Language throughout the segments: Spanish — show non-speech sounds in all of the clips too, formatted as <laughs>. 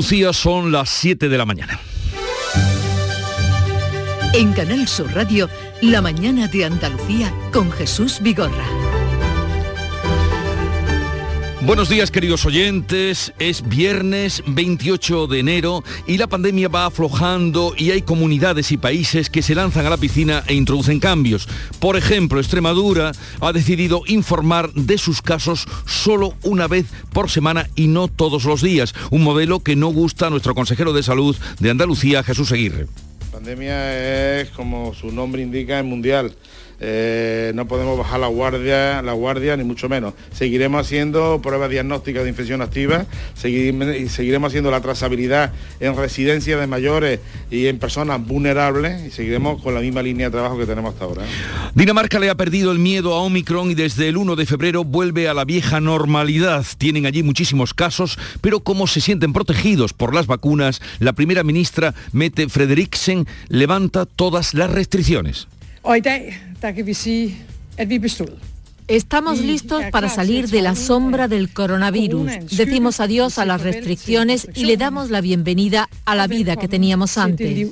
Lucía son las 7 de la mañana. En Canal Sur Radio, La mañana de Andalucía con Jesús Vigorra. Buenos días queridos oyentes, es viernes 28 de enero y la pandemia va aflojando y hay comunidades y países que se lanzan a la piscina e introducen cambios. Por ejemplo, Extremadura ha decidido informar de sus casos solo una vez por semana y no todos los días, un modelo que no gusta a nuestro consejero de salud de Andalucía, Jesús Aguirre. La pandemia es, como su nombre indica, es mundial eh, no podemos bajar la guardia, la guardia ni mucho menos. Seguiremos haciendo pruebas diagnósticas de infección activa, y seguiremos haciendo la trazabilidad en residencias de mayores y en personas vulnerables y seguiremos con la misma línea de trabajo que tenemos hasta ahora. Dinamarca le ha perdido el miedo a Omicron y desde el 1 de febrero vuelve a la vieja normalidad. Tienen allí muchísimos casos, pero como se sienten protegidos por las vacunas, la primera ministra Mette Frederiksen levanta todas las restricciones. Estamos listos para salir de la sombra del coronavirus. Decimos adiós a las restricciones y le damos la bienvenida a la vida que teníamos antes.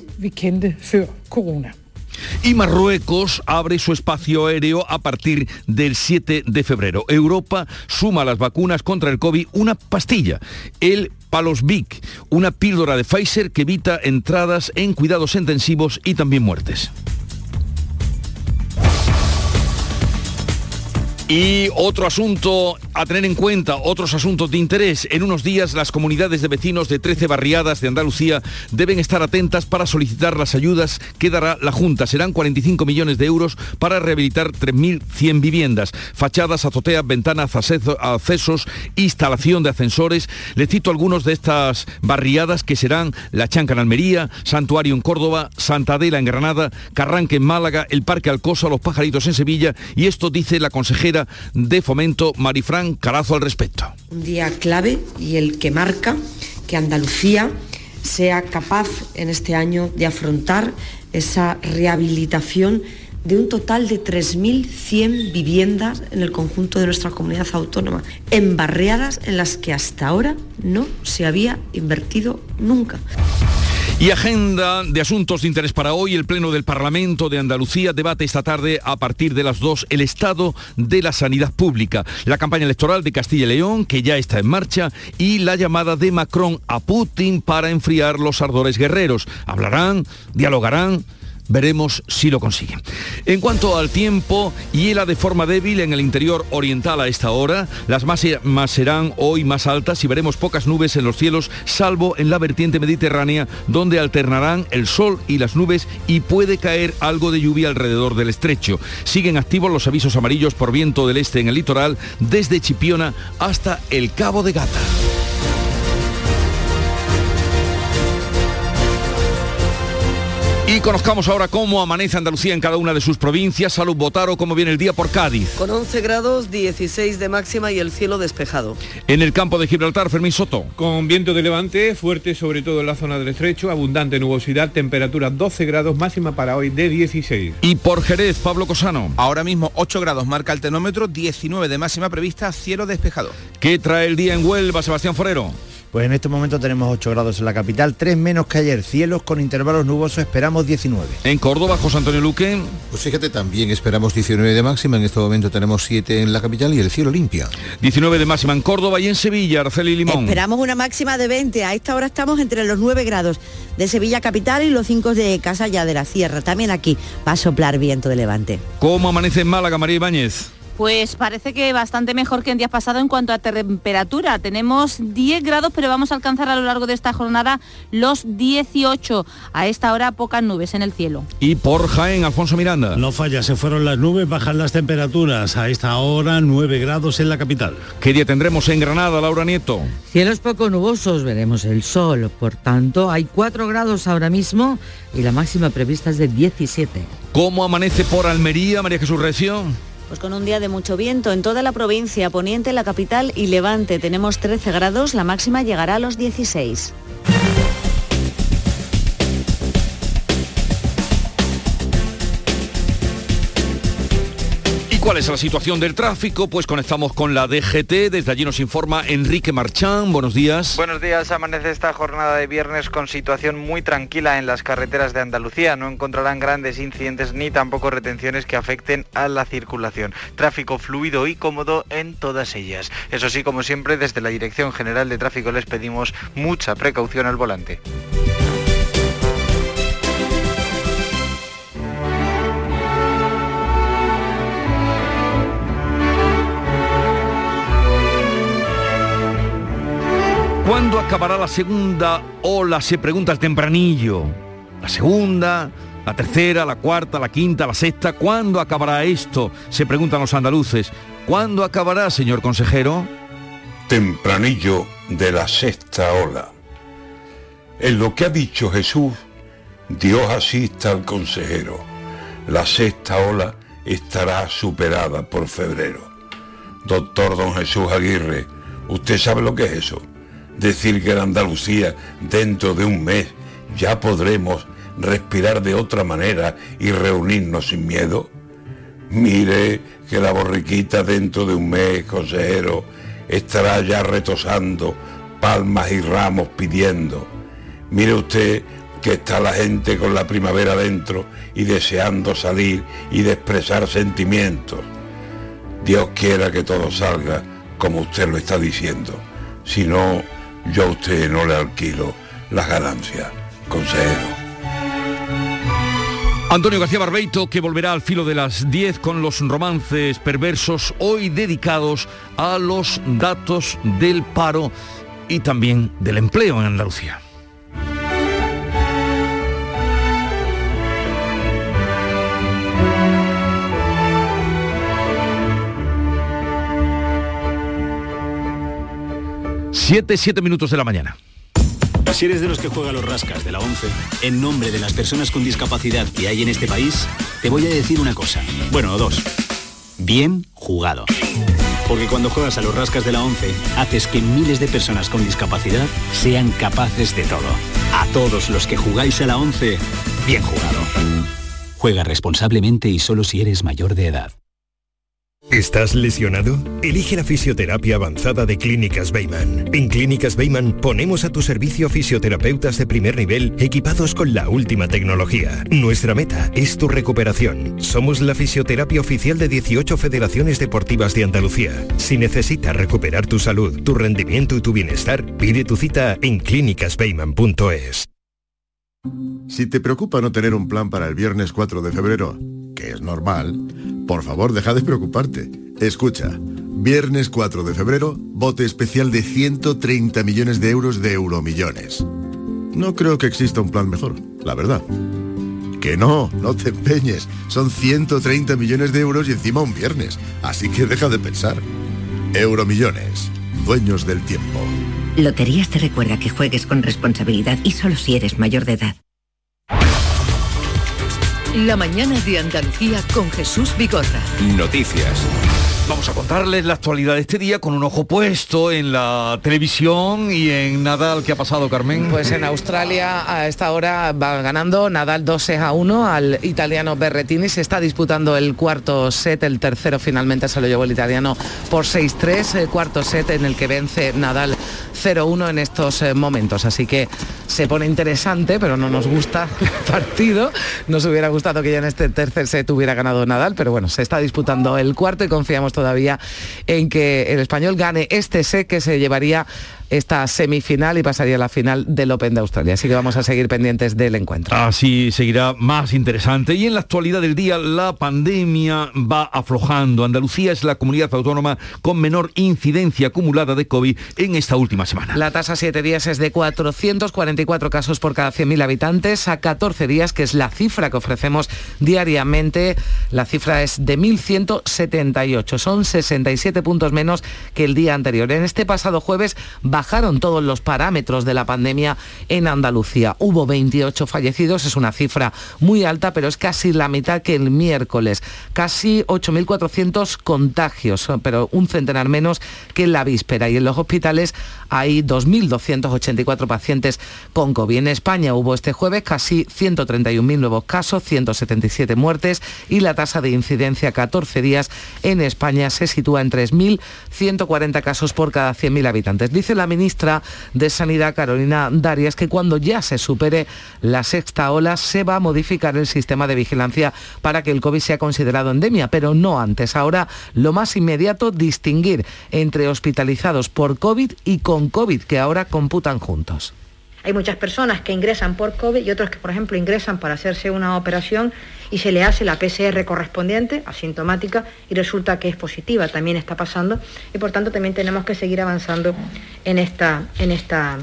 Y Marruecos abre su espacio aéreo a partir del 7 de febrero. Europa suma a las vacunas contra el COVID una pastilla, el Palosvic, una píldora de Pfizer que evita entradas en cuidados intensivos y también muertes. Y otro asunto a tener en cuenta, otros asuntos de interés. En unos días las comunidades de vecinos de 13 barriadas de Andalucía deben estar atentas para solicitar las ayudas que dará la Junta. Serán 45 millones de euros para rehabilitar 3.100 viviendas, fachadas, azoteas, ventanas, accesos, instalación de ascensores. Les cito algunos de estas barriadas que serán La Chanca en Almería, Santuario en Córdoba, Santa Adela en Granada, Carranque en Málaga, el Parque Alcosa, Los Pajaritos en Sevilla y esto dice la consejera de Fomento, Marifran Carazo, al respecto. Un día clave y el que marca que Andalucía sea capaz en este año de afrontar esa rehabilitación de un total de 3.100 viviendas en el conjunto de nuestra comunidad autónoma, en barriadas en las que hasta ahora no se había invertido nunca. Y agenda de asuntos de interés para hoy. El Pleno del Parlamento de Andalucía debate esta tarde a partir de las 2 el estado de la sanidad pública, la campaña electoral de Castilla y León, que ya está en marcha, y la llamada de Macron a Putin para enfriar los ardores guerreros. Hablarán, dialogarán Veremos si lo consiguen. En cuanto al tiempo, hiela de forma débil en el interior oriental a esta hora. Las máximas serán hoy más altas y veremos pocas nubes en los cielos, salvo en la vertiente mediterránea, donde alternarán el sol y las nubes y puede caer algo de lluvia alrededor del estrecho. Siguen activos los avisos amarillos por viento del este en el litoral, desde Chipiona hasta el Cabo de Gata. Y conozcamos ahora cómo amanece Andalucía en cada una de sus provincias. Salud Botaro, cómo viene el día por Cádiz. Con 11 grados, 16 de máxima y el cielo despejado. En el campo de Gibraltar, Fermín Soto. Con viento de levante, fuerte sobre todo en la zona del estrecho, abundante nubosidad, temperatura 12 grados, máxima para hoy de 16. Y por Jerez, Pablo Cosano. Ahora mismo 8 grados marca el termómetro, 19 de máxima prevista, cielo despejado. ¿Qué trae el día en Huelva, Sebastián Forero? Pues en este momento tenemos 8 grados en la capital, 3 menos que ayer, cielos con intervalos nubosos, esperamos 19. En Córdoba, José Antonio Luque. Pues fíjate, también esperamos 19 de máxima, en este momento tenemos 7 en la capital y el cielo limpia. 19 de máxima en Córdoba y en Sevilla, Arceli Limón. Esperamos una máxima de 20, a esta hora estamos entre los 9 grados de Sevilla capital y los 5 de Casa ya de la Sierra. También aquí va a soplar viento de levante. ¿Cómo amanece en Málaga, María Ibáñez? Pues parece que bastante mejor que en días pasados en cuanto a temperatura. Tenemos 10 grados, pero vamos a alcanzar a lo largo de esta jornada los 18. A esta hora pocas nubes en el cielo. Y por Jaén, Alfonso Miranda. No falla, se fueron las nubes, bajan las temperaturas. A esta hora 9 grados en la capital. ¿Qué día tendremos en Granada, Laura Nieto? Cielos poco nubosos, veremos el sol. Por tanto, hay 4 grados ahora mismo y la máxima prevista es de 17. ¿Cómo amanece por Almería, María Jesús Recio? Pues con un día de mucho viento en toda la provincia, poniente, la capital y levante. Tenemos 13 grados, la máxima llegará a los 16. Cuál es la situación del tráfico? Pues conectamos con la DGT, desde allí nos informa Enrique Marchán, buenos días. Buenos días, amanece esta jornada de viernes con situación muy tranquila en las carreteras de Andalucía. No encontrarán grandes incidentes ni tampoco retenciones que afecten a la circulación. Tráfico fluido y cómodo en todas ellas. Eso sí, como siempre, desde la Dirección General de Tráfico les pedimos mucha precaución al volante. ¿Cuándo acabará la segunda ola? Se pregunta el tempranillo. La segunda, la tercera, la cuarta, la quinta, la sexta. ¿Cuándo acabará esto? Se preguntan los andaluces. ¿Cuándo acabará, señor consejero? Tempranillo de la sexta ola. En lo que ha dicho Jesús, Dios asista al consejero. La sexta ola estará superada por febrero. Doctor don Jesús Aguirre, ¿usted sabe lo que es eso? Decir que en Andalucía dentro de un mes ya podremos respirar de otra manera y reunirnos sin miedo? Mire que la borriquita dentro de un mes, consejero, estará ya retosando, palmas y ramos pidiendo. Mire usted que está la gente con la primavera dentro y deseando salir y de expresar sentimientos. Dios quiera que todo salga como usted lo está diciendo. Si no, yo a usted no le alquilo las ganancias, consejero. Antonio García Barbeito, que volverá al filo de las 10 con los romances perversos, hoy dedicados a los datos del paro y también del empleo en Andalucía. Siete, siete minutos de la mañana. Si eres de los que juega los rascas de la 11, en nombre de las personas con discapacidad que hay en este país, te voy a decir una cosa. Bueno, dos. Bien jugado. Porque cuando juegas a los rascas de la 11, haces que miles de personas con discapacidad sean capaces de todo. A todos los que jugáis a la 11, bien jugado. Juega responsablemente y solo si eres mayor de edad. ¿Estás lesionado? Elige la fisioterapia avanzada de Clínicas Beyman. En Clínicas Beyman ponemos a tu servicio fisioterapeutas de primer nivel equipados con la última tecnología. Nuestra meta es tu recuperación. Somos la fisioterapia oficial de 18 federaciones deportivas de Andalucía. Si necesitas recuperar tu salud, tu rendimiento y tu bienestar, pide tu cita en clínicasbeyman.es. Si te preocupa no tener un plan para el viernes 4 de febrero, que es normal, por favor deja de preocuparte. Escucha, viernes 4 de febrero, bote especial de 130 millones de euros de euromillones. No creo que exista un plan mejor, la verdad. Que no, no te empeñes. Son 130 millones de euros y encima un viernes. Así que deja de pensar. Euromillones, dueños del tiempo. Loterías te recuerda que juegues con responsabilidad y solo si eres mayor de edad. La mañana de Andalucía con Jesús Vigorra. Noticias. Vamos a contarles la actualidad de este día con un ojo puesto en la televisión y en Nadal. ¿Qué ha pasado, Carmen? Pues en Australia a esta hora va ganando Nadal 2 a 1 al italiano Berretini. Se está disputando el cuarto set, el tercero finalmente se lo llevó el italiano por 6-3, el cuarto set en el que vence Nadal 0-1 en estos eh, momentos. Así que se pone interesante, pero no nos gusta <laughs> el partido. Nos hubiera gustado que ya en este tercer set hubiera ganado Nadal, pero bueno, se está disputando el cuarto y confiamos todavía en que el español gane este set que se llevaría esta semifinal y pasaría a la final del Open de Australia. Así que vamos a seguir pendientes del encuentro. Así seguirá más interesante. Y en la actualidad del día, la pandemia va aflojando. Andalucía es la comunidad autónoma con menor incidencia acumulada de COVID en esta última semana. La tasa 7 días es de 444 casos por cada 100.000 habitantes a 14 días, que es la cifra que ofrecemos diariamente. La cifra es de 1.178. Son 67 puntos menos que el día anterior. En este pasado jueves bajaron todos los parámetros de la pandemia en Andalucía. Hubo 28 fallecidos, es una cifra muy alta, pero es casi la mitad que el miércoles. Casi 8.400 contagios, pero un centenar menos que en la víspera. Y en los hospitales hay 2.284 pacientes con COVID. En España hubo este jueves casi 131.000 nuevos casos, 177 muertes y la tasa de incidencia 14 días en España se sitúa en 3.140 casos por cada 100.000 habitantes. Dice la ministra de Sanidad, Carolina Darias, que cuando ya se supere la sexta ola se va a modificar el sistema de vigilancia para que el COVID sea considerado endemia, pero no antes. Ahora lo más inmediato, distinguir entre hospitalizados por COVID y con COVID, que ahora computan juntos. Hay muchas personas que ingresan por COVID y otros que, por ejemplo, ingresan para hacerse una operación y se le hace la PCR correspondiente, asintomática, y resulta que es positiva, también está pasando, y por tanto también tenemos que seguir avanzando en esta, en esta,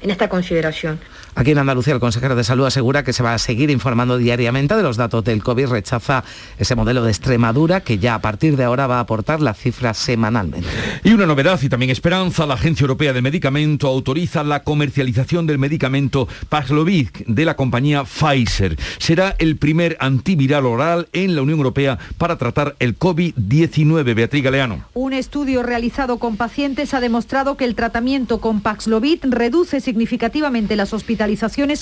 en esta consideración. Aquí en Andalucía el consejero de Salud asegura que se va a seguir informando diariamente de los datos del COVID. Rechaza ese modelo de Extremadura que ya a partir de ahora va a aportar las cifras semanalmente. Y una novedad y también esperanza, la Agencia Europea del Medicamento autoriza la comercialización del medicamento Paxlovid de la compañía Pfizer. Será el primer antiviral oral en la Unión Europea para tratar el COVID-19. Beatriz Galeano. Un estudio realizado con pacientes ha demostrado que el tratamiento con Paxlovid reduce significativamente las hospitalizaciones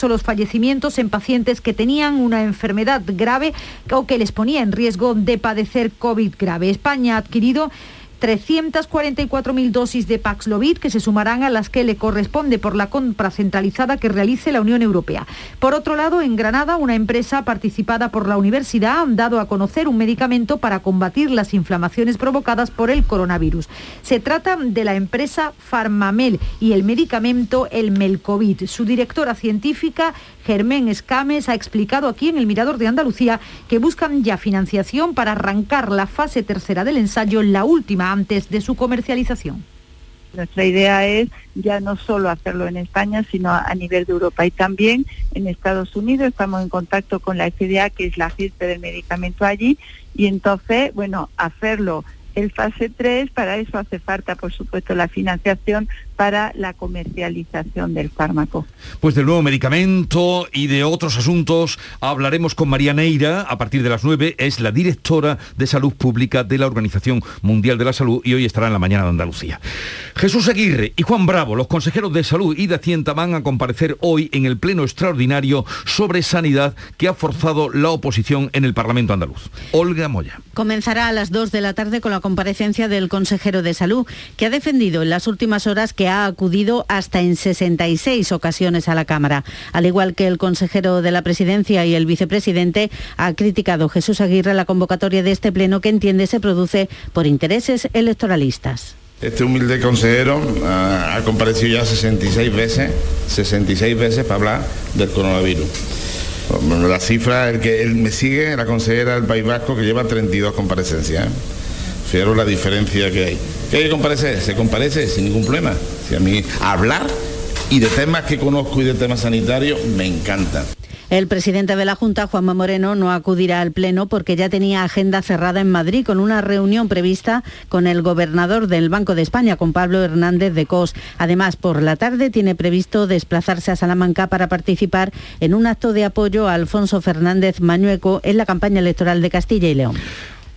o los fallecimientos en pacientes que tenían una enfermedad grave o que les ponía en riesgo de padecer COVID grave. España ha adquirido 344.000 dosis de Paxlovid que se sumarán a las que le corresponde por la compra centralizada que realice la Unión Europea. Por otro lado, en Granada, una empresa participada por la universidad ha dado a conocer un medicamento para combatir las inflamaciones provocadas por el coronavirus. Se trata de la empresa Farmamel y el medicamento el Melcovid. Su directora científica Germán Escames ha explicado aquí en el Mirador de Andalucía que buscan ya financiación para arrancar la fase tercera del ensayo, la última antes de su comercialización. Nuestra idea es ya no solo hacerlo en España, sino a nivel de Europa y también en Estados Unidos. Estamos en contacto con la FDA, que es la firma del medicamento allí, y entonces, bueno, hacerlo el fase 3, para eso hace falta, por supuesto, la financiación para la comercialización del fármaco. Pues del nuevo medicamento y de otros asuntos hablaremos con María Neira a partir de las 9. Es la directora de Salud Pública de la Organización Mundial de la Salud y hoy estará en la mañana de Andalucía. Jesús Aguirre y Juan Bravo, los consejeros de Salud y de Hacienda, van a comparecer hoy en el Pleno Extraordinario sobre Sanidad que ha forzado la oposición en el Parlamento andaluz. Olga Moya. Comenzará a las 2 de la tarde con la comparecencia del consejero de Salud, que ha defendido en las últimas horas que ha acudido hasta en 66 ocasiones a la Cámara. Al igual que el consejero de la Presidencia y el vicepresidente, ha criticado Jesús Aguirre la convocatoria de este pleno que entiende se produce por intereses electoralistas. Este humilde consejero ah, ha comparecido ya 66 veces, 66 veces para hablar del coronavirus. la cifra, el que él me sigue, la consejera del País Vasco, que lleva 32 comparecencias. ¿eh? Fijaros la diferencia que hay. ¿Qué hay que comparecer? Se comparece sin ningún problema. Si a mí hablar y de temas que conozco y de temas sanitarios me encanta. El presidente de la Junta, Juanma Moreno, no acudirá al Pleno porque ya tenía agenda cerrada en Madrid con una reunión prevista con el gobernador del Banco de España, con Pablo Hernández de Cos. Además, por la tarde tiene previsto desplazarse a Salamanca para participar en un acto de apoyo a Alfonso Fernández Mañueco en la campaña electoral de Castilla y León.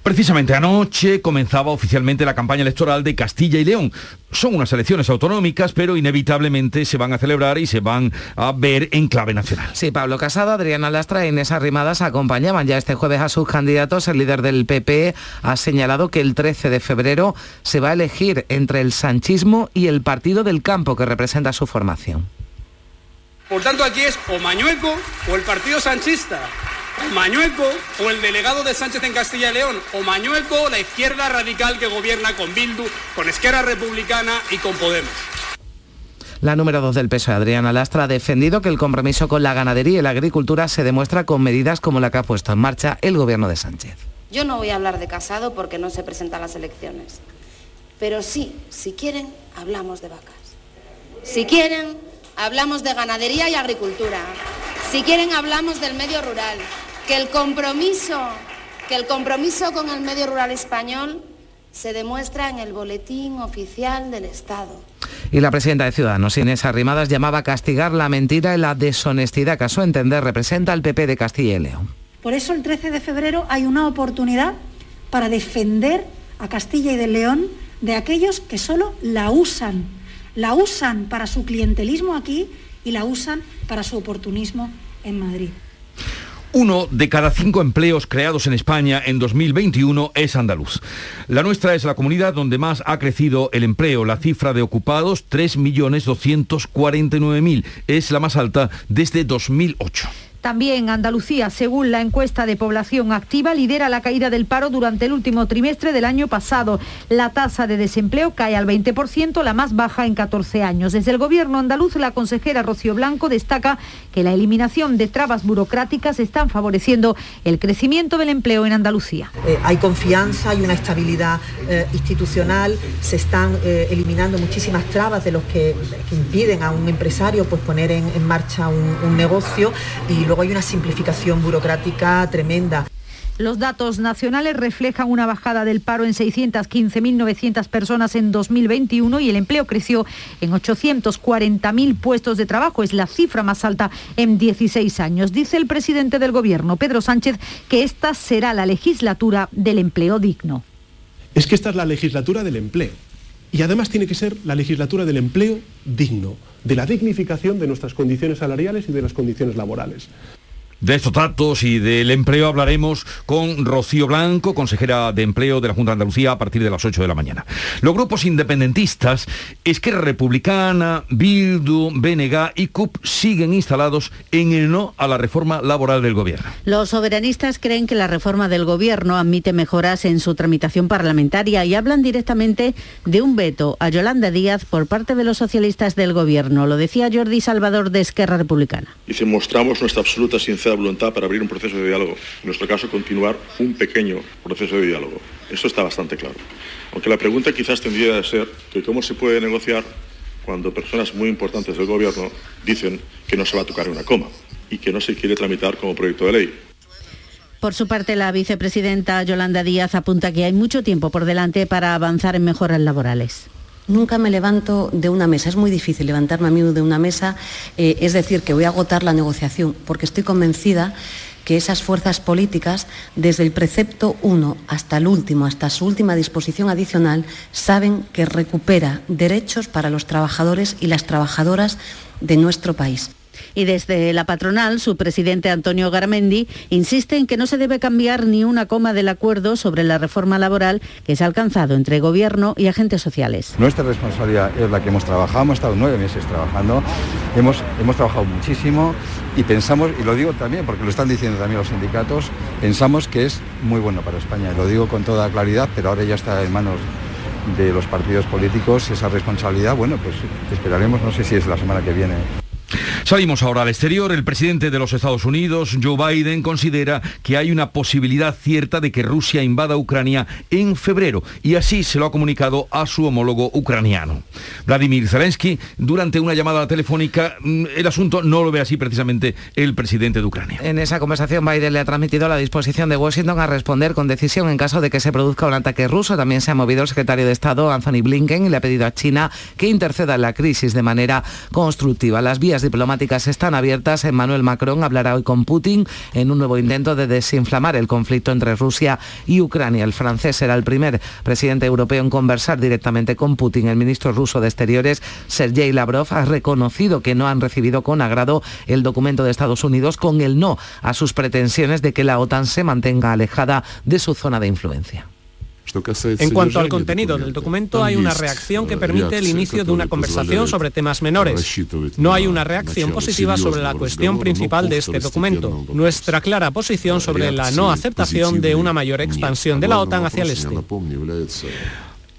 Precisamente anoche comenzaba oficialmente la campaña electoral de Castilla y León. Son unas elecciones autonómicas, pero inevitablemente se van a celebrar y se van a ver en clave nacional. Sí, Pablo Casado, Adriana Lastra e Inés Arrimadas acompañaban ya este jueves a sus candidatos. El líder del PP ha señalado que el 13 de febrero se va a elegir entre el sanchismo y el Partido del Campo que representa su formación. Por tanto, aquí es o Mañueco o el Partido Sanchista Mañueco o el delegado de Sánchez en Castilla y León, o Mañueco, la izquierda radical que gobierna con Bildu, con Esquerra Republicana y con Podemos. La número dos del peso, Adriana Lastra, ha defendido que el compromiso con la ganadería y la agricultura se demuestra con medidas como la que ha puesto en marcha el gobierno de Sánchez. Yo no voy a hablar de Casado porque no se presentan las elecciones. Pero sí, si quieren, hablamos de vacas. Si quieren, hablamos de ganadería y agricultura. Si quieren, hablamos del medio rural que el compromiso, que el compromiso con el medio rural español se demuestra en el boletín oficial del Estado. Y la presidenta de Ciudadanos, Inés Arrimadas, llamaba a castigar la mentira y la deshonestidad que a su entender representa al PP de Castilla y León. Por eso el 13 de febrero hay una oportunidad para defender a Castilla y de León de aquellos que solo la usan. La usan para su clientelismo aquí y la usan para su oportunismo en Madrid. Uno de cada cinco empleos creados en España en 2021 es andaluz. La nuestra es la comunidad donde más ha crecido el empleo. La cifra de ocupados, 3.249.000, es la más alta desde 2008. También Andalucía, según la encuesta de población activa, lidera la caída del paro durante el último trimestre del año pasado. La tasa de desempleo cae al 20%, la más baja en 14 años. Desde el gobierno andaluz, la consejera Rocío Blanco destaca que la eliminación de trabas burocráticas están favoreciendo el crecimiento del empleo en Andalucía. Eh, hay confianza, hay una estabilidad eh, institucional, se están eh, eliminando muchísimas trabas de los que, impiden a un empresario pues, poner en, marcha un, negocio luego hay una simplificación burocrática tremenda. Los datos nacionales reflejan una bajada del paro en 615.900 personas en 2021 y el empleo creció en 840.000 puestos de trabajo. Es la cifra más alta en 16 años. Dice el presidente del Gobierno, Pedro Sánchez, que esta será la legislatura del empleo digno. Es que esta es la legislatura del empleo. Y además tiene que ser la legislatura del empleo digno, de la dignificación de nuestras condiciones salariales y de las condiciones laborales. De estos datos y del empleo hablaremos con Rocío Blanco, consejera de Empleo de la Junta de Andalucía, a partir de las 8 de la mañana. Los grupos independentistas, Esquerra Republicana, Bildu, BNG y CUP siguen instalados en el no a la reforma laboral del gobierno. Los soberanistas creen que la reforma del gobierno admite mejoras en su tramitación parlamentaria y hablan directamente de un veto a Yolanda Díaz por parte de los socialistas del gobierno. Lo decía Jordi Salvador de Esquerra Republicana. Dice, mostramos nuestra absoluta sinceridad voluntad para abrir un proceso de diálogo. En nuestro caso, continuar un pequeño proceso de diálogo. Eso está bastante claro. Aunque la pregunta quizás tendría de ser que cómo se puede negociar cuando personas muy importantes del gobierno dicen que no se va a tocar una coma y que no se quiere tramitar como proyecto de ley. Por su parte, la vicepresidenta Yolanda Díaz apunta que hay mucho tiempo por delante para avanzar en mejoras laborales. Nunca me levanto de una mesa, es muy difícil levantarme a mí de una mesa, eh, es decir, que voy a agotar la negociación, porque estoy convencida que esas fuerzas políticas, desde el precepto 1 hasta el último, hasta su última disposición adicional, saben que recupera derechos para los trabajadores y las trabajadoras de nuestro país. Y desde la patronal, su presidente Antonio Garamendi insiste en que no se debe cambiar ni una coma del acuerdo sobre la reforma laboral que se ha alcanzado entre gobierno y agentes sociales. Nuestra responsabilidad es la que hemos trabajado, hemos estado nueve meses trabajando, hemos, hemos trabajado muchísimo y pensamos, y lo digo también porque lo están diciendo también los sindicatos, pensamos que es muy bueno para España. Lo digo con toda claridad, pero ahora ya está en manos de los partidos políticos esa responsabilidad. Bueno, pues esperaremos, no sé si es la semana que viene. Salimos ahora al exterior. El presidente de los Estados Unidos, Joe Biden, considera que hay una posibilidad cierta de que Rusia invada Ucrania en febrero y así se lo ha comunicado a su homólogo ucraniano. Vladimir Zelensky, durante una llamada telefónica, mm, el asunto no lo ve así precisamente el presidente de Ucrania. En esa conversación Biden le ha transmitido la disposición de Washington a responder con decisión en caso de que se produzca un ataque ruso. También se ha movido el secretario de Estado, Anthony Blinken, y le ha pedido a China que interceda en la crisis de manera constructiva. Las vías diplomáticas están abiertas. Emmanuel Macron hablará hoy con Putin en un nuevo intento de desinflamar el conflicto entre Rusia y Ucrania. El francés será el primer presidente europeo en conversar directamente con Putin. El ministro ruso de Exteriores, Sergei Lavrov, ha reconocido que no han recibido con agrado el documento de Estados Unidos con el no a sus pretensiones de que la OTAN se mantenga alejada de su zona de influencia. En cuanto al contenido del documento, hay una reacción que permite el inicio de una conversación sobre temas menores. No hay una reacción positiva sobre la cuestión principal de este documento, nuestra clara posición sobre la no aceptación de una mayor expansión de la OTAN hacia el este.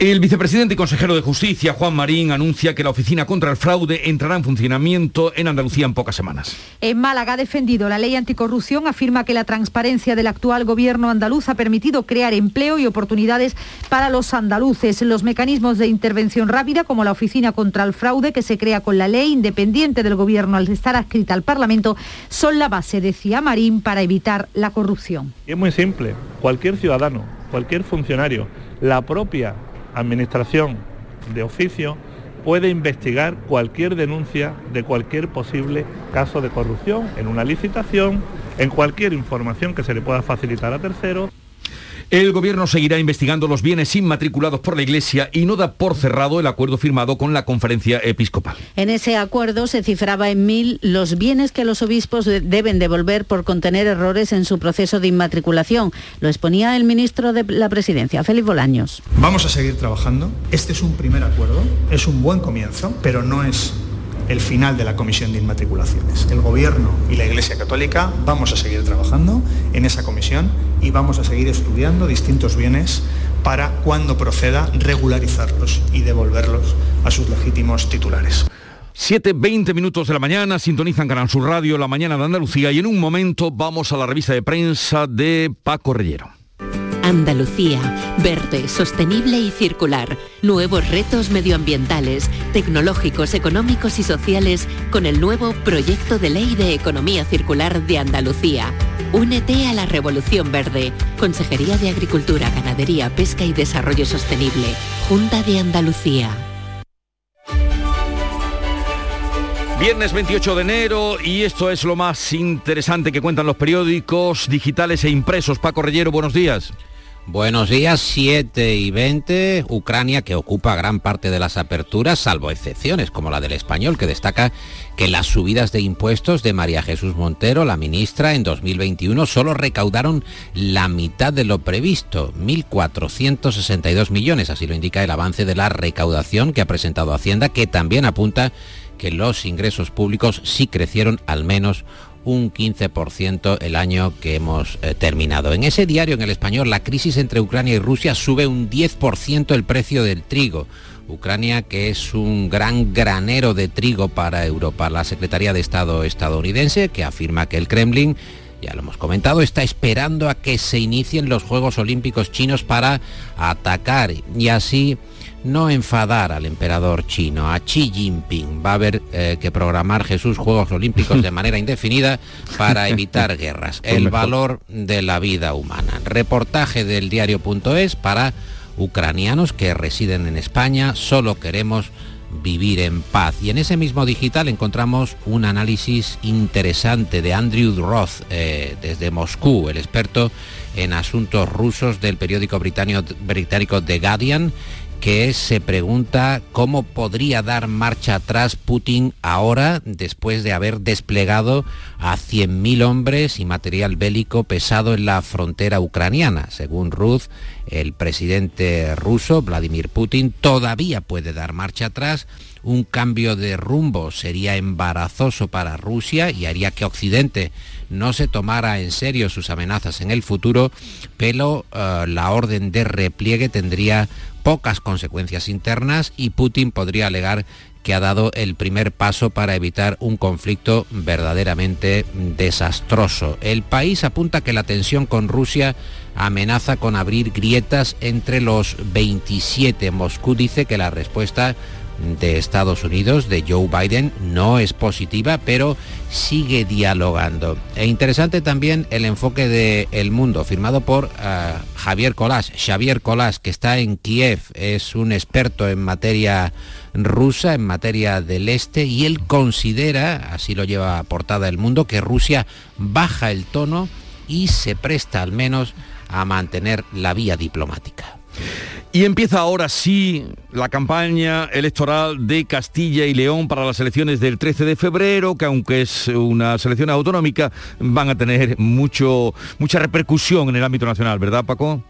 El vicepresidente y consejero de Justicia, Juan Marín, anuncia que la Oficina contra el Fraude entrará en funcionamiento en Andalucía en pocas semanas. En Málaga ha defendido la ley anticorrupción, afirma que la transparencia del actual gobierno andaluz ha permitido crear empleo y oportunidades para los andaluces. Los mecanismos de intervención rápida, como la Oficina contra el Fraude, que se crea con la ley independiente del gobierno al estar adscrita al Parlamento, son la base, decía Marín, para evitar la corrupción. Es muy simple. Cualquier ciudadano, cualquier funcionario, la propia administración de oficio puede investigar cualquier denuncia de cualquier posible caso de corrupción en una licitación, en cualquier información que se le pueda facilitar a terceros. El gobierno seguirá investigando los bienes inmatriculados por la Iglesia y no da por cerrado el acuerdo firmado con la conferencia episcopal. En ese acuerdo se cifraba en mil los bienes que los obispos deben devolver por contener errores en su proceso de inmatriculación. Lo exponía el ministro de la Presidencia, Félix Bolaños. Vamos a seguir trabajando. Este es un primer acuerdo, es un buen comienzo, pero no es el final de la Comisión de Inmatriculaciones. El Gobierno y la Iglesia Católica vamos a seguir trabajando en esa comisión y vamos a seguir estudiando distintos bienes para, cuando proceda, regularizarlos y devolverlos a sus legítimos titulares. 7, 20 minutos de la mañana, sintonizan Canal Radio, la mañana de Andalucía y en un momento vamos a la revista de prensa de Paco Rellero. Andalucía, verde, sostenible y circular. Nuevos retos medioambientales, tecnológicos, económicos y sociales con el nuevo Proyecto de Ley de Economía Circular de Andalucía. Únete a la Revolución Verde. Consejería de Agricultura, Ganadería, Pesca y Desarrollo Sostenible. Junta de Andalucía. Viernes 28 de enero y esto es lo más interesante que cuentan los periódicos digitales e impresos. Paco Rellero, buenos días. Buenos días, 7 y 20. Ucrania que ocupa gran parte de las aperturas, salvo excepciones como la del español, que destaca que las subidas de impuestos de María Jesús Montero, la ministra, en 2021 solo recaudaron la mitad de lo previsto, 1.462 millones. Así lo indica el avance de la recaudación que ha presentado Hacienda, que también apunta que los ingresos públicos sí crecieron al menos un 15% el año que hemos eh, terminado. En ese diario en el español, la crisis entre Ucrania y Rusia sube un 10% el precio del trigo. Ucrania, que es un gran granero de trigo para Europa. La Secretaría de Estado estadounidense, que afirma que el Kremlin ya lo hemos comentado, está esperando a que se inicien los Juegos Olímpicos chinos para atacar y así no enfadar al emperador chino, a Xi Jinping. Va a haber eh, que programar Jesús Juegos Olímpicos de <laughs> manera indefinida para evitar guerras. El valor de la vida humana. Reportaje del diario.es para ucranianos que residen en España. Solo queremos vivir en paz. Y en ese mismo digital encontramos un análisis interesante de Andrew Roth eh, desde Moscú, el experto en asuntos rusos del periódico británico The Guardian que se pregunta cómo podría dar marcha atrás Putin ahora después de haber desplegado a 100.000 hombres y material bélico pesado en la frontera ucraniana. Según Ruth, el presidente ruso, Vladimir Putin, todavía puede dar marcha atrás. Un cambio de rumbo sería embarazoso para Rusia y haría que Occidente no se tomara en serio sus amenazas en el futuro, pero eh, la orden de repliegue tendría pocas consecuencias internas y Putin podría alegar que ha dado el primer paso para evitar un conflicto verdaderamente desastroso. El país apunta que la tensión con Rusia amenaza con abrir grietas entre los 27. Moscú dice que la respuesta de Estados Unidos, de Joe Biden, no es positiva, pero sigue dialogando. E interesante también el enfoque de El Mundo, firmado por eh, Javier Colás. Xavier Colás, que está en Kiev, es un experto en materia rusa, en materia del este, y él considera, así lo lleva portada El Mundo, que Rusia baja el tono y se presta al menos a mantener la vía diplomática. Y empieza ahora sí la campaña electoral de Castilla y León para las elecciones del 13 de febrero, que aunque es una selección autonómica, van a tener mucho, mucha repercusión en el ámbito nacional, ¿verdad, Paco?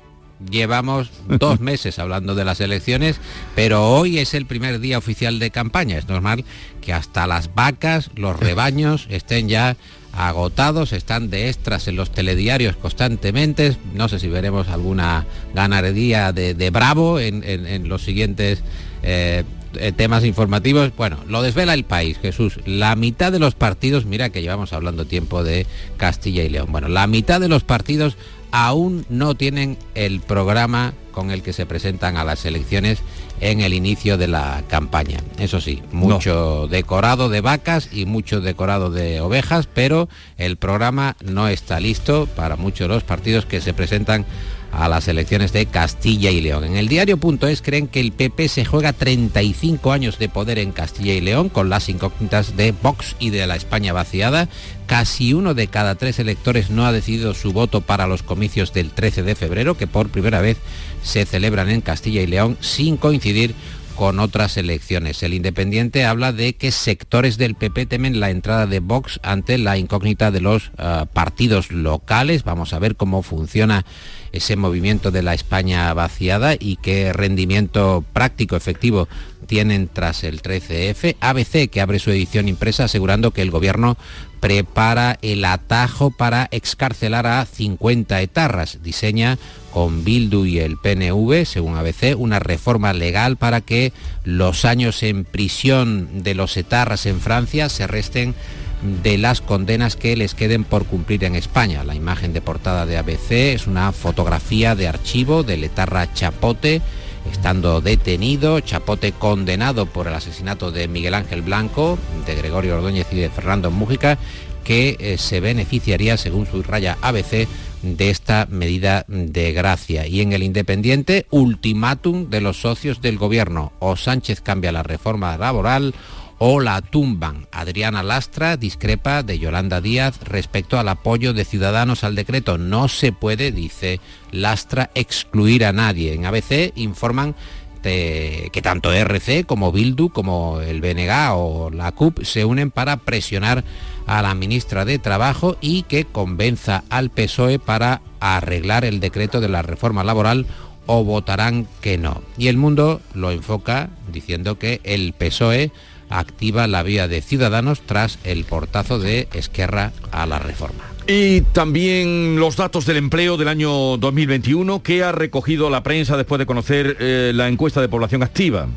Llevamos dos <laughs> meses hablando de las elecciones, pero hoy es el primer día oficial de campaña. Es normal que hasta las vacas, los rebaños estén ya agotados, están de extras en los telediarios constantemente. No sé si veremos alguna ganadería de, Bravo en, los siguientes eh, eh, temas informativos. Bueno, lo desvela el país, Jesús. La mitad de los partidos, mira que llevamos hablando tiempo de Castilla y León. Bueno, la mitad de los partidos aún no tienen el programa con el que se presentan a las elecciones en el inicio de la campaña. Eso sí, mucho decorado de vacas y mucho decorado de ovejas, pero el programa no está listo para muchos de los partidos que se presentan a las elecciones de Castilla y León. En el diario.es creen que el PP se juega 35 años de poder en Castilla y León con las incógnitas de Vox y de la España vaciada. Casi uno de cada tres electores no ha decidido su voto para los comicios del 13 de febrero, que por primera vez se celebran en Castilla y León sin coincidir con otras elecciones. El Independiente habla de que sectores del PP temen la entrada de Vox ante la incógnita de los uh, partidos locales. Vamos a ver cómo funciona ese movimiento de la España vaciada y qué rendimiento práctico efectivo tienen tras el 13F. ABC, que abre su edición impresa asegurando que el gobierno prepara el atajo para excarcelar a 50 etarras. Diseña con Bildu y el PNV, según ABC, una reforma legal para que los años en prisión de los etarras en Francia se resten de las condenas que les queden por cumplir en España. La imagen de portada de ABC es una fotografía de archivo del etarra Chapote, estando detenido, Chapote condenado por el asesinato de Miguel Ángel Blanco, de Gregorio Ordóñez y de Fernando Mújica, que eh, se beneficiaría, según su raya ABC, de esta medida de gracia. Y en el Independiente, ultimátum de los socios del gobierno. O Sánchez cambia la reforma laboral o la tumban. Adriana Lastra discrepa de Yolanda Díaz respecto al apoyo de Ciudadanos al decreto. No se puede, dice Lastra, excluir a nadie. En ABC informan que tanto RC como Bildu, como el BNG o la CUP se unen para presionar a la ministra de Trabajo y que convenza al PSOE para arreglar el decreto de la reforma laboral o votarán que no. Y el mundo lo enfoca diciendo que el PSOE activa la vía de Ciudadanos tras el portazo de Esquerra a la reforma. Y también los datos del empleo del año 2021 que ha recogido la prensa después de conocer eh, la encuesta de población activa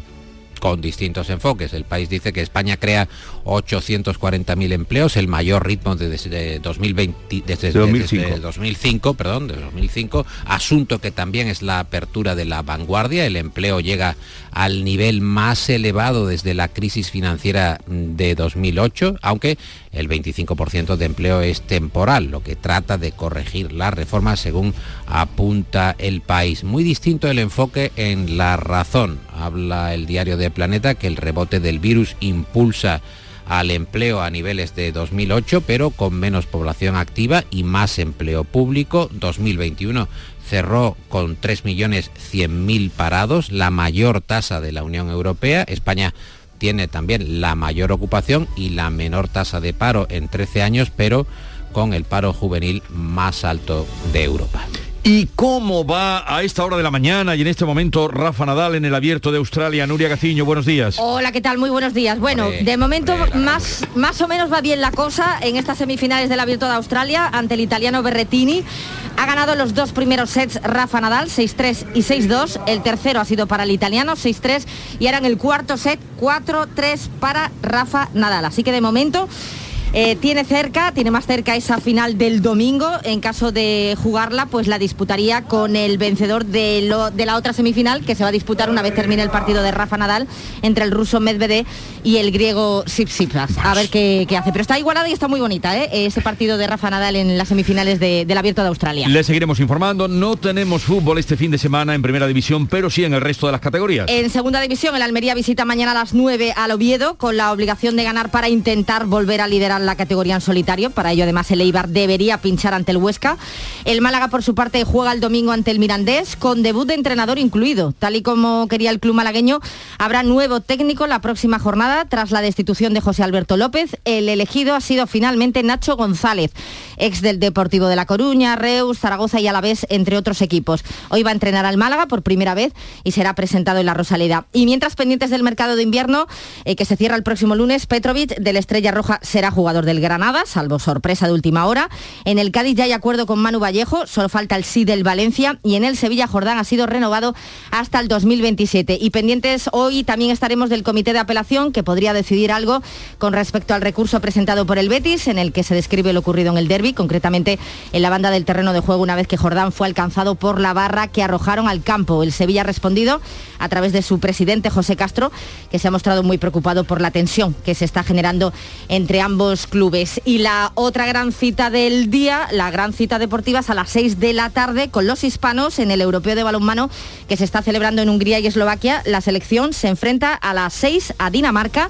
con distintos enfoques. El país dice que España crea 840.000 empleos, el mayor ritmo desde, 2020, desde, 2005. 2005, perdón, de 2005, asunto que también es la apertura de la vanguardia. El empleo llega al nivel más elevado desde la crisis financiera de 2008, aunque el 25% de empleo es temporal, lo que trata de corregir la reforma según apunta el país. Muy distinto el enfoque en la razón. Habla el diario de Planeta que el rebote del virus impulsa al empleo a niveles de 2008, pero con menos población activa y más empleo público. 2021 cerró con 3.100.000 parados, la mayor tasa de la Unión Europea. España tiene también la mayor ocupación y la menor tasa de paro en 13 años, pero con el paro juvenil más alto de Europa. ¿Y cómo va a esta hora de la mañana y en este momento Rafa Nadal en el abierto de Australia? Nuria Gaciño, buenos días. Hola, ¿qué tal? Muy buenos días. Bueno, de momento más, más o menos va bien la cosa en estas semifinales del abierto de Australia ante el italiano Berretini. Ha ganado los dos primeros sets Rafa Nadal, 6-3 y 6-2. El tercero ha sido para el italiano, 6-3. Y ahora en el cuarto set, 4-3 para Rafa Nadal. Así que de momento... Eh, tiene cerca, tiene más cerca esa final del domingo. En caso de jugarla, pues la disputaría con el vencedor de, la otra semifinal que se va a disputar una vez termine el partido de Rafa Nadal entre el ruso Medvedev y el griego Sipsipas. A ver qué, hace. Pero está igualada y está muy bonita ¿eh? ese partido de Rafa Nadal en las semifinales del Abierto de Australia. Le seguiremos informando. No tenemos fútbol este fin de semana en Primera División, pero sí en el resto de las categorías. En Segunda División, el Almería visita mañana a las 9 al Oviedo con la obligación de ganar para intentar volver a liderar la categoría en solitario. Para ello, además, el Eibar debería pinchar ante el Huesca. El Málaga, por su parte, juega el domingo ante el Mirandés, con debut de entrenador incluido. Tal y como quería el club malagueño, habrá nuevo técnico la próxima jornada tras la destitución de José Alberto López. El elegido ha sido finalmente Nacho González, ex del Deportivo de La Coruña, Reus, Zaragoza y Alavés, entre otros equipos. Hoy va a entrenar al Málaga por primera vez y será presentado en la Rosaleda. Y mientras pendientes del mercado de invierno, eh, que se cierra el próximo lunes, Petrovic del Estrella Roja será jugador del Granada, salvo sorpresa de última hora. En el Cádiz ya hay acuerdo con Manu Vallejo, solo falta el sí del Valencia y en el Sevilla Jordán ha sido renovado hasta el 2027. Y pendientes hoy también estaremos del comité de apelación que podría decidir algo con respecto al recurso presentado por el Betis en el que se describe lo ocurrido en el derby concretamente en la banda del terreno de juego una vez que Jordán fue alcanzado por la barra que arrojaron al campo. El Sevilla ha respondido a través de su presidente José Castro, que se ha mostrado muy preocupado por la tensión que se está generando entre ambos clubes. Y la otra gran cita del día, la gran cita deportiva es a las 6 de la tarde con los hispanos en el Europeo de Balonmano que se está celebrando en Hungría y Eslovaquia. La selección se enfrenta a las 6 a Dinamarca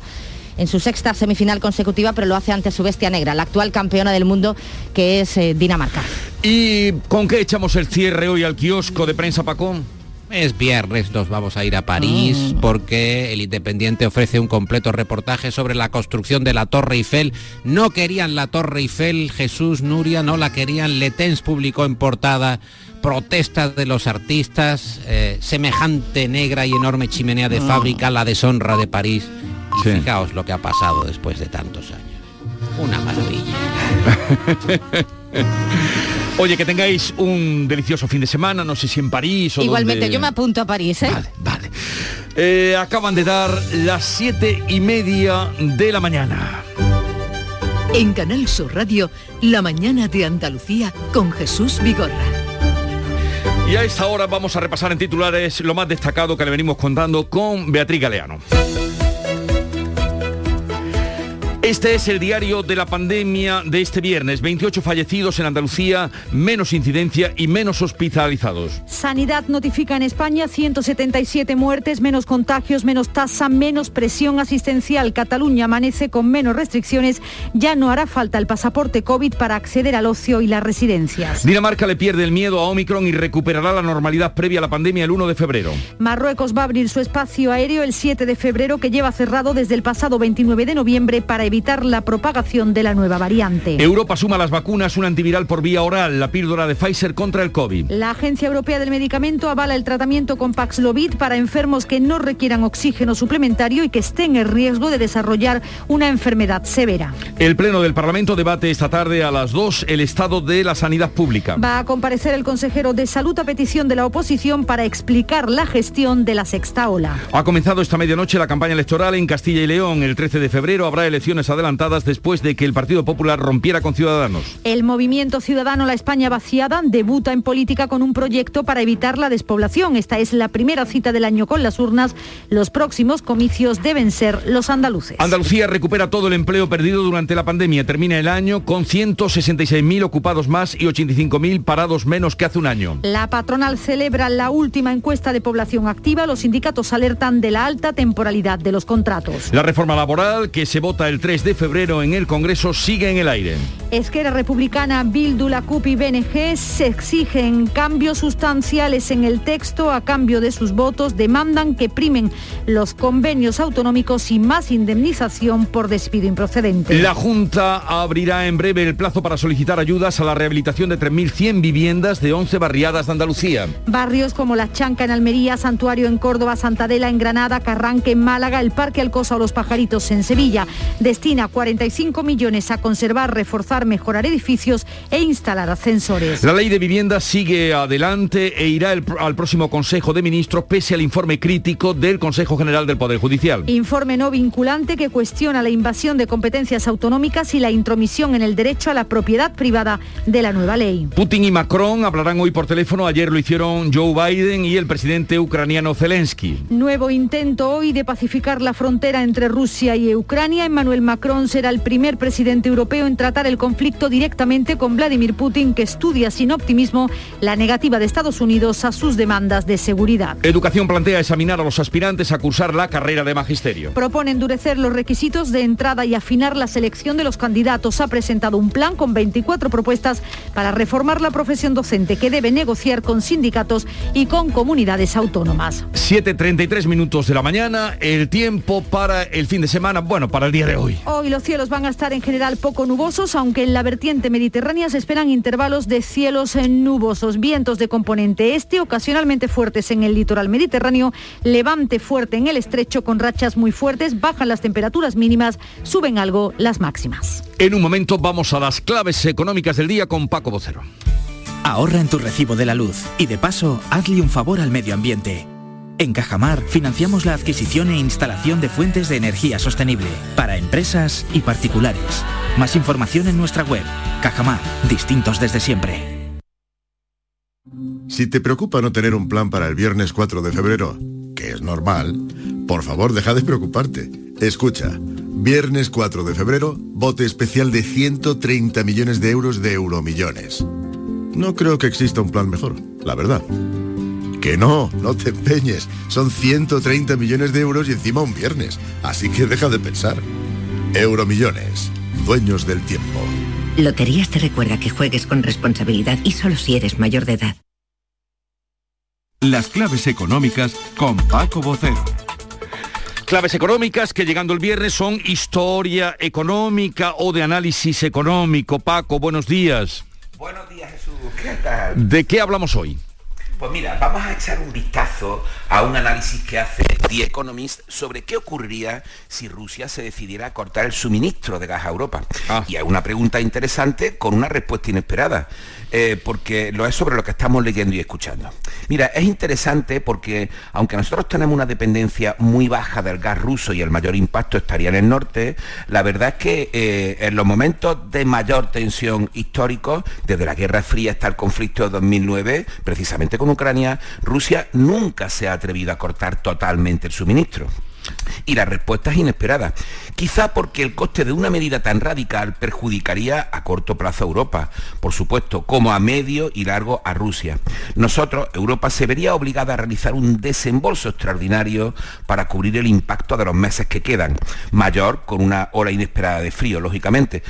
en su sexta semifinal consecutiva, pero lo hace ante su bestia negra, la actual campeona del mundo que es eh, Dinamarca. ¿Y con qué echamos el cierre hoy al kiosco de prensa Pacón? Es viernes, nos vamos a ir a París Ah. porque el Independiente ofrece un completo reportaje sobre la construcción de la Torre Eiffel. No querían la Torre Eiffel, Jesús Nuria, no la querían. Letens publicó en portada protestas de los artistas, eh, semejante negra y enorme chimenea de Ah. fábrica, la deshonra de París. Y fijaos lo que ha pasado después de tantos años. Una maravilla. <laughs> Oye, que tengáis un delicioso fin de semana, no sé si en París o Igualmente, donde- yo me apunto a París, ¿eh? Eh, acaban de dar las siete y media de la mañana. En Canal Sur Radio, La mañana de Andalucía con Jesús Vigorra. Y a esta hora vamos a repasar en titulares lo más destacado que le venimos contando con Beatriz Galeano. Este es el diario de la pandemia de este viernes. 28 fallecidos en Andalucía, menos incidencia y menos hospitalizados. Sanidad notifica en España 177 muertes, menos contagios, menos tasa, menos presión asistencial. Cataluña amanece con menos restricciones. Ya no hará falta el pasaporte COVID para acceder al ocio y las residencias. Dinamarca le pierde el miedo a Omicron y recuperará la normalidad previa a la pandemia el 1 de febrero. Marruecos va a abrir su espacio aéreo el 7 de febrero que lleva cerrado desde el pasado 29 de noviembre para evitar la propagación de la nueva variante. Europa suma las vacunas un antiviral por vía oral, la píldora de Pfizer contra el COVID. La Agencia Europea del Medicamento avala el tratamiento con Paxlovid para enfermos que no requieran oxígeno suplementario y que estén en riesgo de desarrollar una enfermedad severa. El Pleno del Parlamento debate esta tarde a las 2 el estado de la sanidad pública. Va a comparecer el consejero de Salud a petición de la oposición para explicar la gestión de la sexta ola. Ha comenzado esta medianoche la campaña electoral en Castilla y León. El 13 de febrero habrá elecciones adelantadas después de que el Partido Popular rompiera con Ciudadanos. El movimiento ciudadano La España Vaciada debuta en política con un proyecto para evitar la despoblación. Esta es la primera cita del año con las urnas. Los próximos comicios deben ser los andaluces. Andalucía recupera todo el empleo perdido durante la pandemia. Termina el año con 166.000 ocupados más y 85.000 parados menos que hace un año. La patronal celebra la última encuesta de población activa. Los sindicatos alertan de la alta temporalidad de los contratos. La reforma laboral, que se vota el 3 de febrero en el Congreso, sigue en el aire. Esquerra Republicana, Bildu, la CUP y BNG se exigen cambios sustanciales en el texto a cambio de sus votos. Demandan que primen los convenios autonómicos y más indemnización por despido improcedente. La Junta abrirá en breve el plazo para solicitar ayudas a la rehabilitación de 3.100 viviendas de 11 barriadas de Andalucía. Barrios como La Chanca en Almería, Santuario en Córdoba, Santadela en Granada, Carranque en Málaga, el Parque Alcosa o Los Pajaritos en Sevilla. Destina 45 millones a conservar, reforzar, mejorar edificios e instalar ascensores. La ley de vivienda sigue adelante e irá el- al próximo Consejo de Ministros pese al informe crítico del Consejo General del Poder Judicial. Informe no vinculante que cuestiona la invasión de competencias autonómicas y la intromisión en el derecho a la propiedad privada de la nueva ley. Putin y Macron hablarán hoy por teléfono. Ayer lo hicieron Joe Biden y el presidente ucraniano Zelensky. Nuevo intento hoy de pacificar la frontera entre Rusia y Ucrania. Emmanuel Macron será el primer presidente europeo en tratar el conflicto directamente con Vladimir Putin, que estudia sin optimismo la negativa de Estados Unidos a sus demandas de seguridad. Educación plantea examinar a los aspirantes a cursar la carrera de magisterio. Propone endurecer los requisitos de entrada y afinar la selección de los candidatos. Ha presentado un plan con 24 propuestas para reformar la profesión docente que debe negociar con sindicatos y con comunidades autónomas. 7.33 minutos de la mañana, el tiempo para el fin de semana, bueno, para el día de hoy. Hoy los cielos van a estar en general poco nubosos, aunque en la vertiente mediterránea se esperan intervalos de cielos nubosos, vientos de componente este, ocasionalmente fuertes en el litoral mediterráneo, levante fuerte en el estrecho con rachas muy fuertes, bajan las temperaturas mínimas, suben algo las máximas. En un momento vamos a las claves económicas del día con Paco Vocero. Ahorra en tu recibo de la luz y de paso hazle un favor al medio ambiente. En Cajamar financiamos la adquisición e instalación de fuentes de energía sostenible para empresas y particulares. Más información en nuestra web. Cajamar, distintos desde siempre. Si te preocupa no tener un plan para el viernes 4 de febrero, que es normal, por favor deja de preocuparte. Escucha, viernes 4 de febrero, bote especial de 130 millones de euros de euromillones. No creo que exista un plan mejor, la verdad. Que no, no te empeñes. Son 130 millones de euros y encima un viernes. Así que deja de pensar. Euromillones, dueños del tiempo. Loterías te recuerda que juegues con responsabilidad y solo si eres mayor de edad. Las claves económicas con Paco Bocero. Claves económicas que llegando el viernes son historia económica o de análisis económico. Paco, buenos días. Buenos días Jesús, ¿qué tal? ¿De qué hablamos hoy? Pues mira, vamos a echar un vistazo a un análisis que hace The Economist sobre qué ocurriría si Rusia se decidiera a cortar el suministro de gas a Europa. Ah. Y es una pregunta interesante con una respuesta inesperada, eh, porque lo es sobre lo que estamos leyendo y escuchando. Mira, es interesante porque aunque nosotros tenemos una dependencia muy baja del gas ruso y el mayor impacto estaría en el norte, la verdad es que eh, en los momentos de mayor tensión histórico, desde la Guerra Fría hasta el conflicto de 2009, precisamente con Ucrania, Rusia nunca se ha atrevido a cortar totalmente el suministro. Y la respuesta es inesperada. Quizá porque el coste de una medida tan radical perjudicaría a corto plazo a Europa, por supuesto, como a medio y largo a Rusia. Nosotros, Europa, se vería obligada a realizar un desembolso extraordinario para cubrir el impacto de los meses que quedan, mayor con una hora inesperada de frío, lógicamente.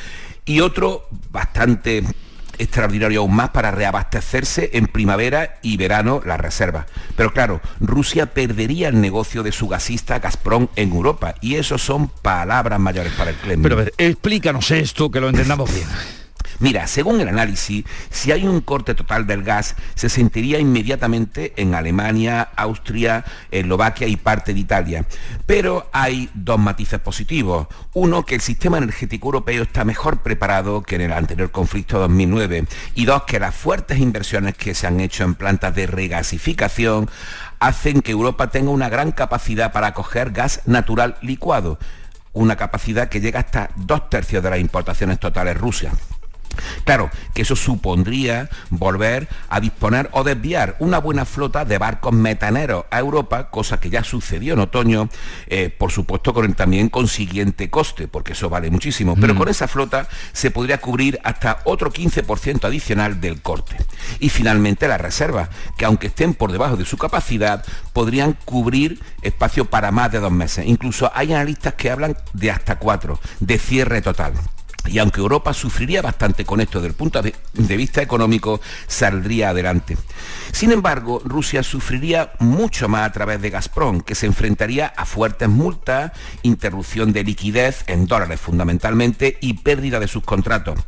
Y otro bastante extraordinario aún más para reabastecerse en primavera y verano las reservas. Pero claro, Rusia perdería el negocio de su gasista Gazprom en Europa y eso son palabras mayores para el Kremlin. Pero a ver, explícanos esto, que lo entendamos bien. <laughs> Mira, según el análisis, si hay un corte total del gas, se sentiría inmediatamente en Alemania, Austria, Eslovaquia y parte de Italia. Pero hay dos matices positivos. Uno, que el sistema energético europeo está mejor preparado que en el anterior conflicto de 2009. Y dos, que las fuertes inversiones que se han hecho en plantas de regasificación hacen que Europa tenga una gran capacidad para acoger gas natural licuado una capacidad que llega hasta dos tercios de las importaciones totales rusas. Claro, que eso supondría volver a disponer o desviar una buena flota de barcos metaneros a Europa, cosa que ya sucedió en otoño, eh, por supuesto con el también consiguiente coste, porque eso vale muchísimo. Pero Mm. con esa flota se podría cubrir hasta otro 15% adicional del corte. Y finalmente las reservas, que aunque estén por debajo de su capacidad, podrían cubrir espacio para más de dos meses. Incluso hay analistas que hablan de hasta cuatro, de cierre total. Y aunque Europa sufriría bastante con esto desde el punto de, vista económico, saldría adelante. Sin embargo, Rusia sufriría mucho más a través de Gazprom, que se enfrentaría a fuertes multas, interrupción de liquidez en dólares fundamentalmente y pérdida de sus contratos.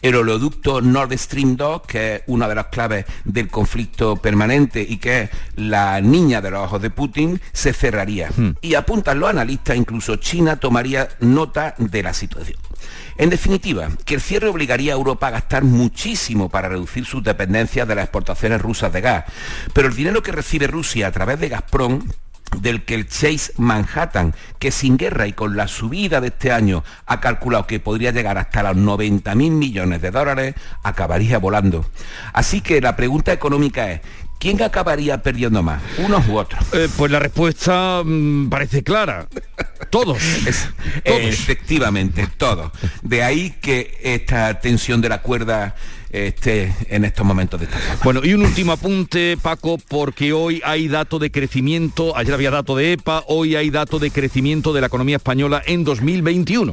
El oleoducto Nord Stream 2, que es una de las claves del conflicto permanente y que es la niña de los ojos de Putin, se cerraría. Y apuntan los analistas, incluso China tomaría nota de la situación. En definitiva, que el cierre obligaría a Europa a gastar muchísimo para reducir sus dependencias de las exportaciones rusas de gas. Pero el dinero que recibe Rusia a través de Gazprom del que el Chase Manhattan, que sin guerra y con la subida de este año ha calculado que podría llegar hasta los 90 mil millones de dólares, acabaría volando. Así que la pregunta económica es, ¿quién acabaría perdiendo más? ¿Unos u otros? Eh, pues la respuesta mm, parece clara. Todos. <laughs> Efectivamente, todos. De ahí que esta tensión de la cuerda esté en estos momentos de esta forma. Bueno, y un último apunte, Paco, porque hoy hay dato de crecimiento, ayer había dato de EPA, hoy hay dato de crecimiento de la economía española en 2021.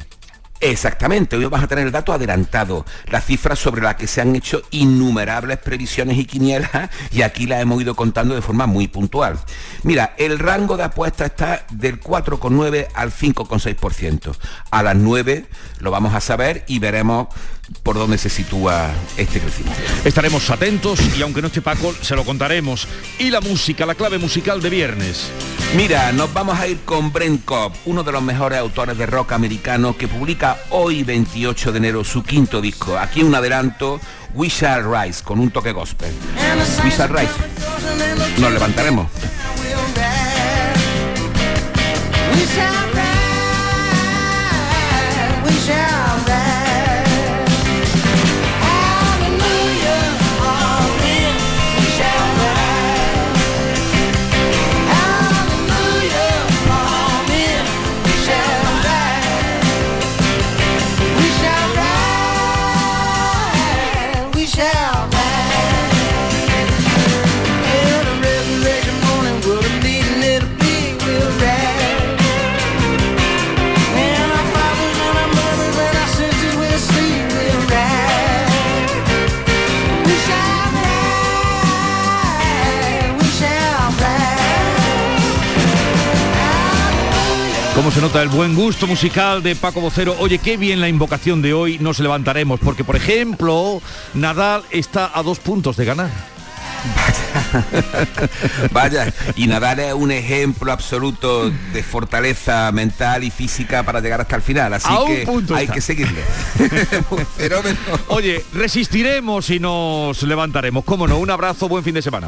Exactamente, hoy vamos a tener el dato adelantado, las cifras sobre las que se han hecho innumerables previsiones y quinielas y aquí las hemos ido contando de forma muy puntual. Mira, el rango de apuesta está del 4,9 al 5,6%. A las 9 lo vamos a saber y veremos por dónde se sitúa este crecimiento. Estaremos atentos y aunque no esté Paco, se lo contaremos. Y la música, la clave musical de viernes. Mira, nos vamos a ir con Brent Cobb, uno de los mejores autores de rock americano que publica hoy 28 de enero su quinto disco. Aquí un adelanto, We Shall Rise, con un toque gospel. We Shall Rise. Nos levantaremos. We shall rise, we shall se nota el buen gusto musical de Paco Vocero. Oye, qué bien la invocación de hoy nos levantaremos, porque por ejemplo, Nadal está a dos puntos de ganar. <laughs> Vaya, y Nadal es un ejemplo absoluto de fortaleza mental y física para llegar hasta el final, así que hay que seguirle. <laughs> Oye, resistiremos y nos levantaremos. Cómo no, un abrazo, buen fin de semana.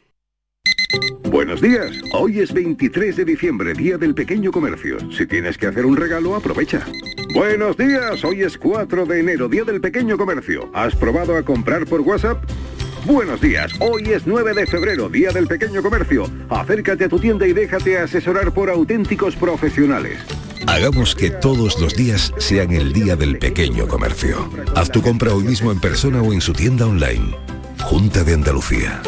Buenos días. Hoy es 23 de diciembre, Día del Pequeño Comercio. Si tienes que hacer un regalo, aprovecha. Buenos días. Hoy es 4 de enero, Día del Pequeño Comercio. ¿Has probado a comprar por WhatsApp? Buenos días. Hoy es 9 de febrero, Día del Pequeño Comercio. Acércate a tu tienda y déjate asesorar por auténticos profesionales. Hagamos que todos los días sean el Día del Pequeño Comercio. Haz tu compra hoy mismo en persona o en su tienda online. Junta de Andalucía.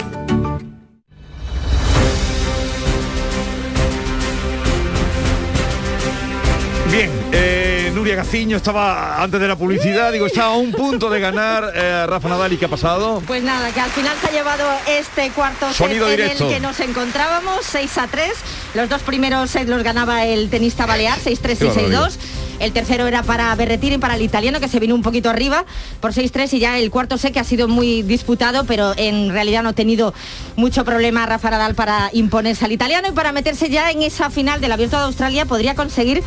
Bien, eh, Nuria Gaciño estaba antes de la publicidad, digo, estaba a un punto de ganar eh, Rafa Nadal y ¿qué ha pasado? Pues nada, que al final se ha llevado este cuarto set Sonido en directo. el que nos encontrábamos, 6 a 3. Los dos primeros sets los ganaba el tenista balear, 6-3 Qué y maravilla. 6-2. El tercero era para Berretini, para el italiano, que se vino un poquito arriba por 6-3 y ya el cuarto set que ha sido muy disputado, pero en realidad no ha tenido mucho problema Rafa Nadal para imponerse al italiano y para meterse ya en esa final del Abierto de Australia podría conseguir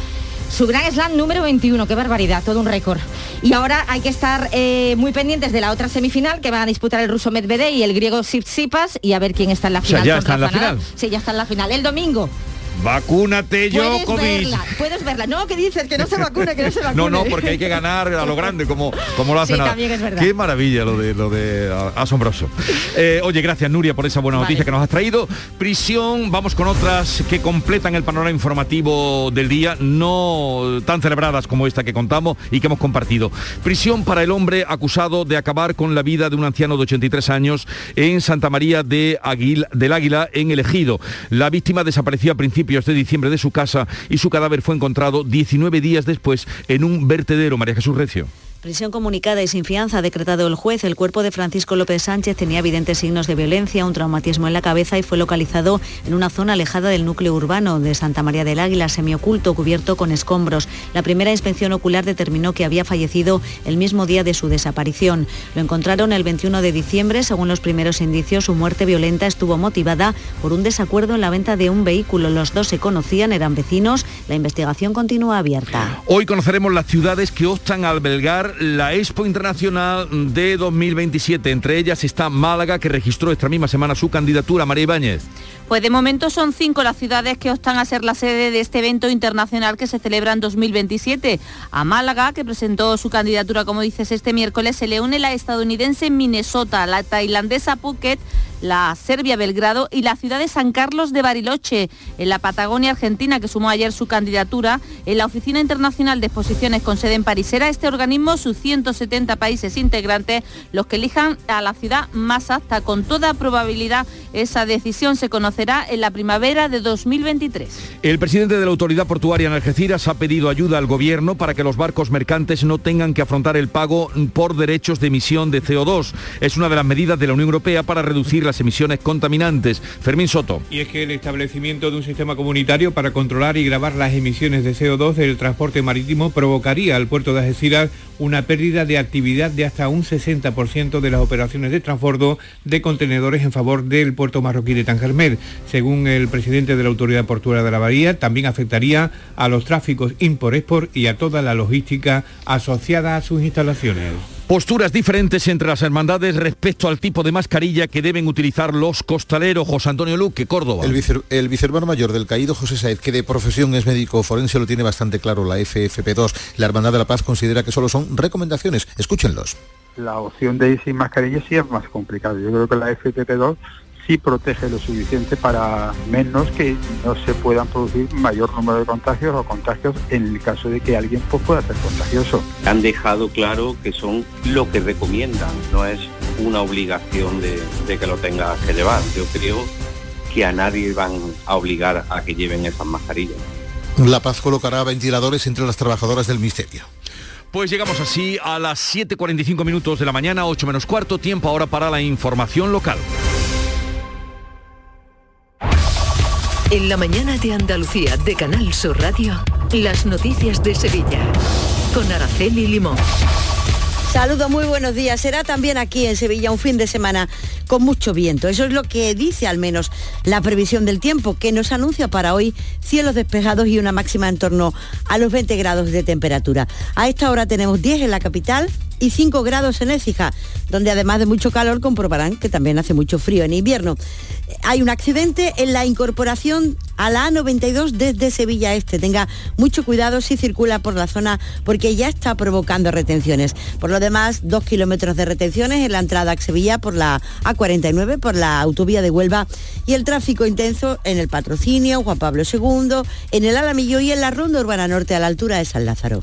su Grand Slam número 21, qué barbaridad, todo un récord. Y ahora hay que estar eh, muy pendientes de la otra semifinal que van a disputar el ruso Medvedev y el griego Tsitsipas y a ver quién está en la O sea, final. ya con está en la Nadal. final. Sí, ya está en la final. El domingo. Vacúnate, Djokovic. puedes verla. No, ¿qué dices? Que no se vacuna, que no se vacuna. <laughs> No, no, porque hay que ganar a lo grande, como, como lo hace Sí, también es verdad. Qué maravilla lo de lo de asombroso. Eh, oye, gracias Nuria por esa buena noticia que nos has traído. Prisión, vamos con otras que completan el panorama informativo del día, no tan celebradas como esta que contamos y que hemos compartido. Prisión para el hombre acusado de acabar con la vida de un anciano de 83 años en Santa María de Aguil- del Águila, en El Ejido. La víctima desapareció a principios de diciembre de su casa y su cadáver fue encontrado 19 días después en un vertedero. María Jesús Recio. Prisión comunicada y sin fianza ha decretado el juez. El cuerpo de Francisco López Sánchez tenía evidentes signos de violencia, un traumatismo en la cabeza y fue localizado en una zona alejada del núcleo urbano de Santa María del Águila, semioculto, cubierto con escombros. La primera inspección ocular determinó que había fallecido el mismo día de su desaparición. Lo encontraron el 21 de diciembre. Según los primeros indicios, su muerte violenta estuvo motivada por un desacuerdo en la venta de un vehículo. Los dos se conocían, eran vecinos. La investigación continúa abierta. Hoy conoceremos las ciudades que optan a albergar la Expo Internacional de 2027. Entre ellas está Málaga, que registró esta misma semana su candidatura. María Ibáñez. Pues de momento son cinco las ciudades que optan a ser la sede de este evento internacional que se celebra en 2027. A Málaga, que presentó su candidatura, como dices, este miércoles, se le une la estadounidense Minnesota, la tailandesa Phuket, la Serbia Belgrado y la ciudad de San Carlos de Bariloche, en la Patagonia Argentina, que sumó ayer su candidatura. En la Oficina Internacional de Exposiciones con sede en París será este organismo, sus 170 países integrantes, los que elijan a la ciudad más apta. Con toda probabilidad, esa decisión se conocerá en la primavera de 2023. El presidente de la Autoridad Portuaria en Algeciras ha pedido ayuda al gobierno para que los barcos mercantes no tengan que afrontar el pago por derechos de emisión de CO2. Es una de las medidas de la Unión Europea para reducir las emisiones contaminantes. Fermín Soto. Y es que el establecimiento de un sistema comunitario para controlar y grabar las emisiones de CO2 del transporte marítimo provocaría al puerto de Algeciras una pérdida de actividad de hasta un 60% de las operaciones de transbordo de contenedores en favor del puerto marroquí de Tangermed. Según el presidente de la Autoridad Portuaria de la Bahía, también afectaría a los tráficos import-export y a toda la logística asociada a sus instalaciones. Posturas diferentes entre las hermandades respecto al tipo de mascarilla que deben utilizar los costaleros. José Antonio Luque, Córdoba. El, vice, el vicehermano mayor del caído, José Saez, que de profesión es médico forense, lo tiene bastante claro la FFP2. La Hermandad de la Paz considera que solo son recomendaciones. Escúchenlos. La opción de ir sin mascarilla sí es más complicado. Yo creo que la FFP2 sí protege lo suficiente para menos que no se puedan producir mayor número de contagios o contagios en el caso de que alguien pues, pueda ser contagioso. Han dejado claro que son lo que recomiendan, no es una obligación de, de que lo tengas que llevar. Yo creo que a nadie van a obligar a que lleven esas mascarillas. La Paz colocará ventiladores entre las trabajadoras del Ministerio. Pues llegamos así a las 7.45 minutos de la mañana, 8 menos cuarto, tiempo ahora para la información local. En la mañana de Andalucía de Canal Sur Radio, las noticias de Sevilla. Con Araceli Limón. Saludos, muy buenos días. Será también aquí en Sevilla un fin de semana con mucho viento. Eso es lo que dice al menos la previsión del tiempo, que nos anuncia para hoy cielos despejados y una máxima en torno a los 20 grados de temperatura. A esta hora tenemos 10 en la capital, y 5 grados en Écija, donde además de mucho calor comprobarán que también hace mucho frío en invierno. Hay un accidente en la incorporación a la A92 desde Sevilla Este. Tenga mucho cuidado si circula por la zona porque ya está provocando retenciones. Por lo demás, dos kilómetros de retenciones en la entrada a Sevilla por la A49, por la autovía de Huelva y el tráfico intenso en el patrocinio, Juan Pablo II, en el Alamillo y en la ronda urbana norte a la altura de San Lázaro.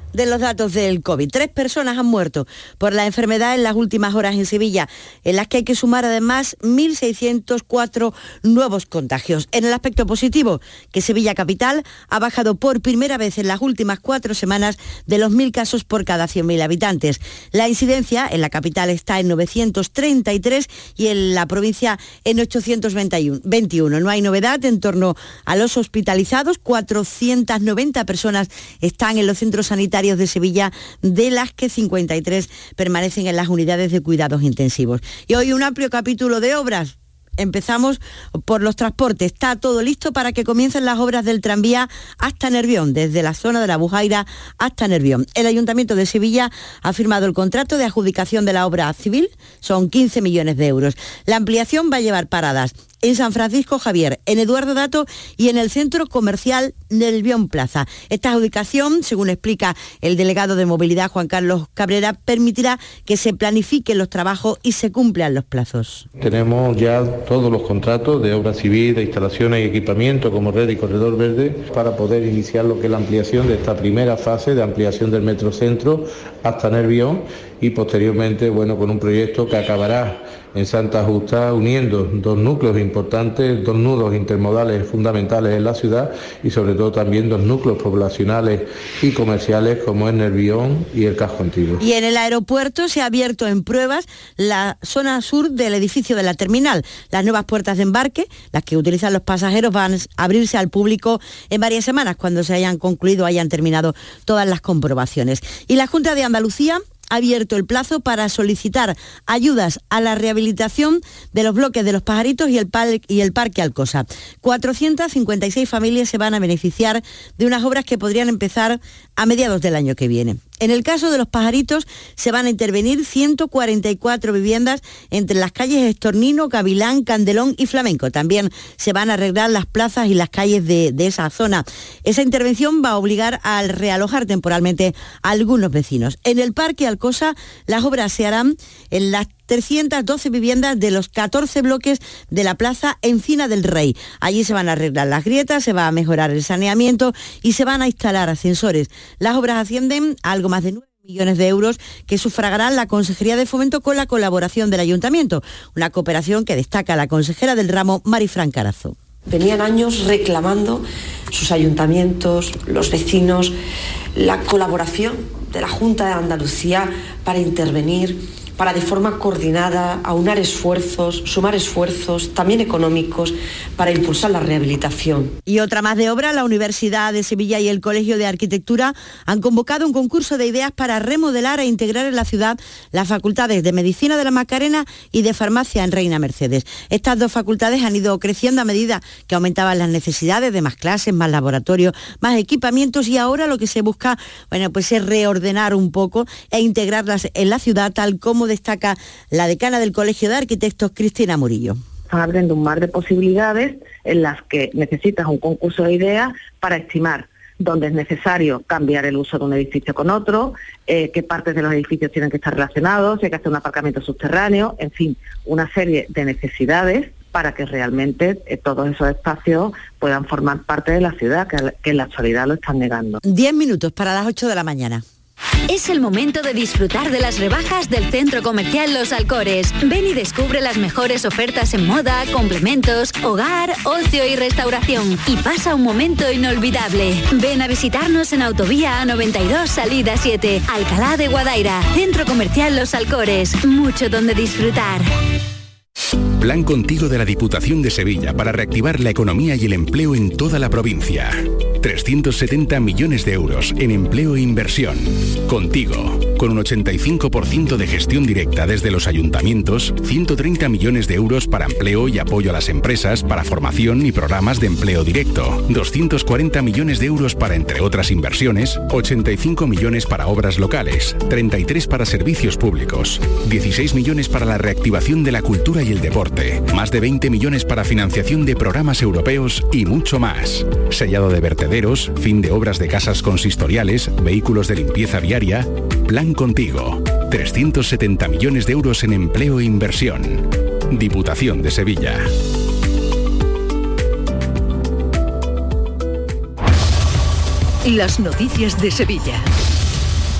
de los datos del COVID. Tres personas han muerto por la enfermedad en las últimas horas en Sevilla, en las que hay que sumar además 1.604 nuevos contagios. En el aspecto positivo, que Sevilla Capital ha bajado por primera vez en las últimas cuatro semanas de los 1.000 casos por cada 100.000 habitantes. La incidencia en la capital está en 933 y en la provincia en 821. No hay novedad en torno a los hospitalizados. 490 personas están en los centros sanitarios de Sevilla, de las que 53 permanecen en las unidades de cuidados intensivos. Y hoy un amplio capítulo de obras Empezamos por los transportes. Está todo listo para que comiencen las obras del tranvía hasta Nervión, desde la zona de la Bujaira hasta Nervión. El Ayuntamiento de Sevilla ha firmado el contrato de adjudicación de la obra civil, son 15 millones de euros. La ampliación va a llevar paradas en San Francisco Javier, en Eduardo Dato y en el centro comercial Nervión Plaza. Esta adjudicación, según explica el delegado de movilidad Juan Carlos Cabrera, permitirá que se planifiquen los trabajos y se cumplan los plazos. Tenemos ya todos los contratos de obra civil, de instalaciones y equipamiento como red y corredor verde para poder iniciar lo que es la ampliación de esta primera fase de ampliación del metrocentro hasta Nervión y posteriormente, bueno, con un proyecto que acabará en Santa Justa uniendo dos núcleos importantes, dos nudos intermodales fundamentales en la ciudad y sobre todo también dos núcleos poblacionales y comerciales como es Nervión y el Casco Antiguo. Y en el aeropuerto se ha abierto en pruebas la zona sur del edificio de la terminal. Las nuevas puertas de embarque, las que utilizan los pasajeros, van a abrirse al público en varias semanas cuando se hayan concluido, hayan terminado todas las comprobaciones. Y la Junta de Andalucía ha abierto el plazo para solicitar ayudas a la rehabilitación de los bloques de los pajaritos y el, y el Parque Alcosa. 456 familias se van a beneficiar de unas obras que podrían empezar a mediados del año que viene. En el caso de los pajaritos se van a intervenir 144 viviendas entre las calles Estornino, Gavilán, Candelón y Flamenco. También se van a arreglar las plazas y las calles de, de esa zona. Esa intervención va a obligar a realojar temporalmente a algunos vecinos. En el Parque Alcosa las obras se harán en las 312 viviendas de los 14 bloques de la Plaza Encina del Rey. Allí se van a arreglar las grietas, se va a mejorar el saneamiento y se van a instalar ascensores. Las obras ascienden a algo más de 9 millones de euros que sufragarán la Consejería de Fomento con la colaboración del Ayuntamiento, una cooperación que destaca la consejera del ramo Marifran Carazo. Venían años reclamando sus ayuntamientos, los vecinos, la colaboración de la Junta de Andalucía para intervenir para de forma coordinada aunar esfuerzos, sumar esfuerzos, también económicos, para impulsar la rehabilitación. Y otra más de obra, la Universidad de Sevilla y el Colegio de Arquitectura han convocado un concurso de ideas para remodelar e integrar en la ciudad las facultades de Medicina de la Macarena y de Farmacia en Reina Mercedes. Estas dos facultades han ido creciendo a medida que aumentaban las necesidades de más clases, más laboratorios, más equipamientos y ahora lo que se busca, bueno, pues es reordenar un poco e integrarlas en la ciudad, tal como destaca la decana del Colegio de Arquitectos, Cristina Murillo están abriendo un mar de posibilidades en las que necesitas un concurso de ideas para estimar dónde es necesario cambiar el uso de un edificio con otro, eh, qué partes de los edificios tienen que estar relacionados, si hay que hacer un aparcamiento subterráneo, en fin, una serie de necesidades para que realmente eh, todos esos espacios puedan formar parte de la ciudad, que, que en la actualidad lo están negando. Diez minutos para las 8 de la mañana. Es el momento de disfrutar de las rebajas del Centro Comercial Los Alcores. Ven y descubre las mejores ofertas en moda, complementos, hogar, ocio y restauración. Y pasa un momento inolvidable. Ven a visitarnos en Autovía A92 Salida 7, Alcalá de Guadaira. Centro Comercial Los Alcores. Mucho donde disfrutar. Plan contigo de la Diputación de Sevilla para reactivar la economía y el empleo en toda la provincia. 370 millones de euros en empleo e inversión. Contigo, con un 85% de gestión directa desde los ayuntamientos, 130 millones de euros para empleo y apoyo a las empresas, para formación y programas de empleo directo, 240 millones de euros para, entre otras inversiones, 85 millones para obras locales, 33 para servicios públicos, 16 millones para la reactivación de la cultura y el deporte, más de 20 millones para financiación de programas europeos y mucho más. Sellado de fin de obras de casas consistoriales, vehículos de limpieza viaria. Plan Contigo. 370 millones de euros en empleo e inversión. Diputación de Sevilla. Las noticias de Sevilla.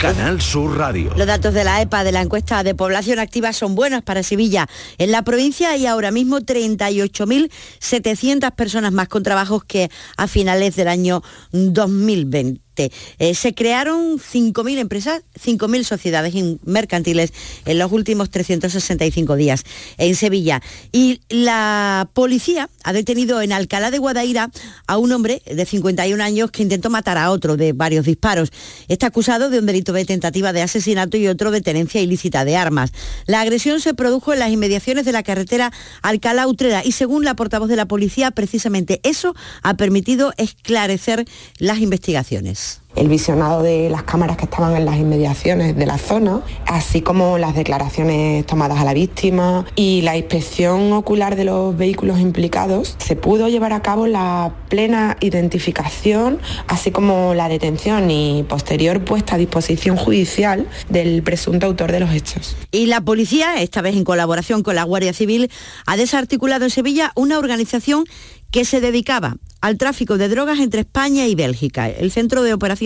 Canal Sur Radio. Los datos de la EPA de la encuesta de población activa son buenos para Sevilla. En la provincia hay ahora mismo 38.700 personas más con trabajos que a finales del año 2020. Eh, se crearon 5.000 empresas, 5.000 sociedades mercantiles en los últimos 365 días en Sevilla. Y la policía ha detenido en Alcalá de Guadaira a un hombre de 51 años que intentó matar a otro de varios disparos. Está acusado de un delito de tentativa de asesinato y otro de tenencia ilícita de armas. La agresión se produjo en las inmediaciones de la carretera Alcalá-Utrera y según la portavoz de la policía, precisamente eso ha permitido esclarecer las investigaciones Peace. El visionado de las cámaras que estaban en las inmediaciones de la zona, así como las declaraciones tomadas a la víctima y la inspección ocular de los vehículos implicados, se pudo llevar a cabo la plena identificación, así como la detención y posterior puesta a disposición judicial del presunto autor de los hechos. Y la policía, esta vez en colaboración con la Guardia Civil, ha desarticulado en Sevilla una organización que se dedicaba al tráfico de drogas entre España y Bélgica. El centro de operaciones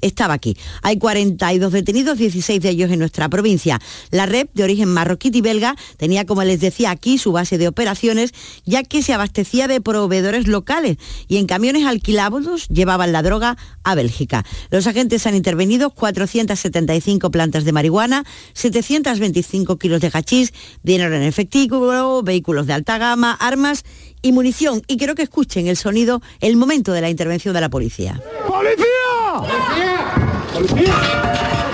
estaba aquí. Hay 42 detenidos, 16 de ellos en nuestra provincia. La red de origen marroquí y belga tenía, como les decía aquí, su base de operaciones, ya que se abastecía de proveedores locales y en camiones alquilados llevaban la droga a Bélgica. Los agentes han intervenido 475 plantas de marihuana, 725 kilos de hachís, dinero en efectivo, vehículos de alta gama, armas y munición. Y quiero que escuchen el sonido, el momento de la intervención de la policía. ¡Policía! ¡Policía!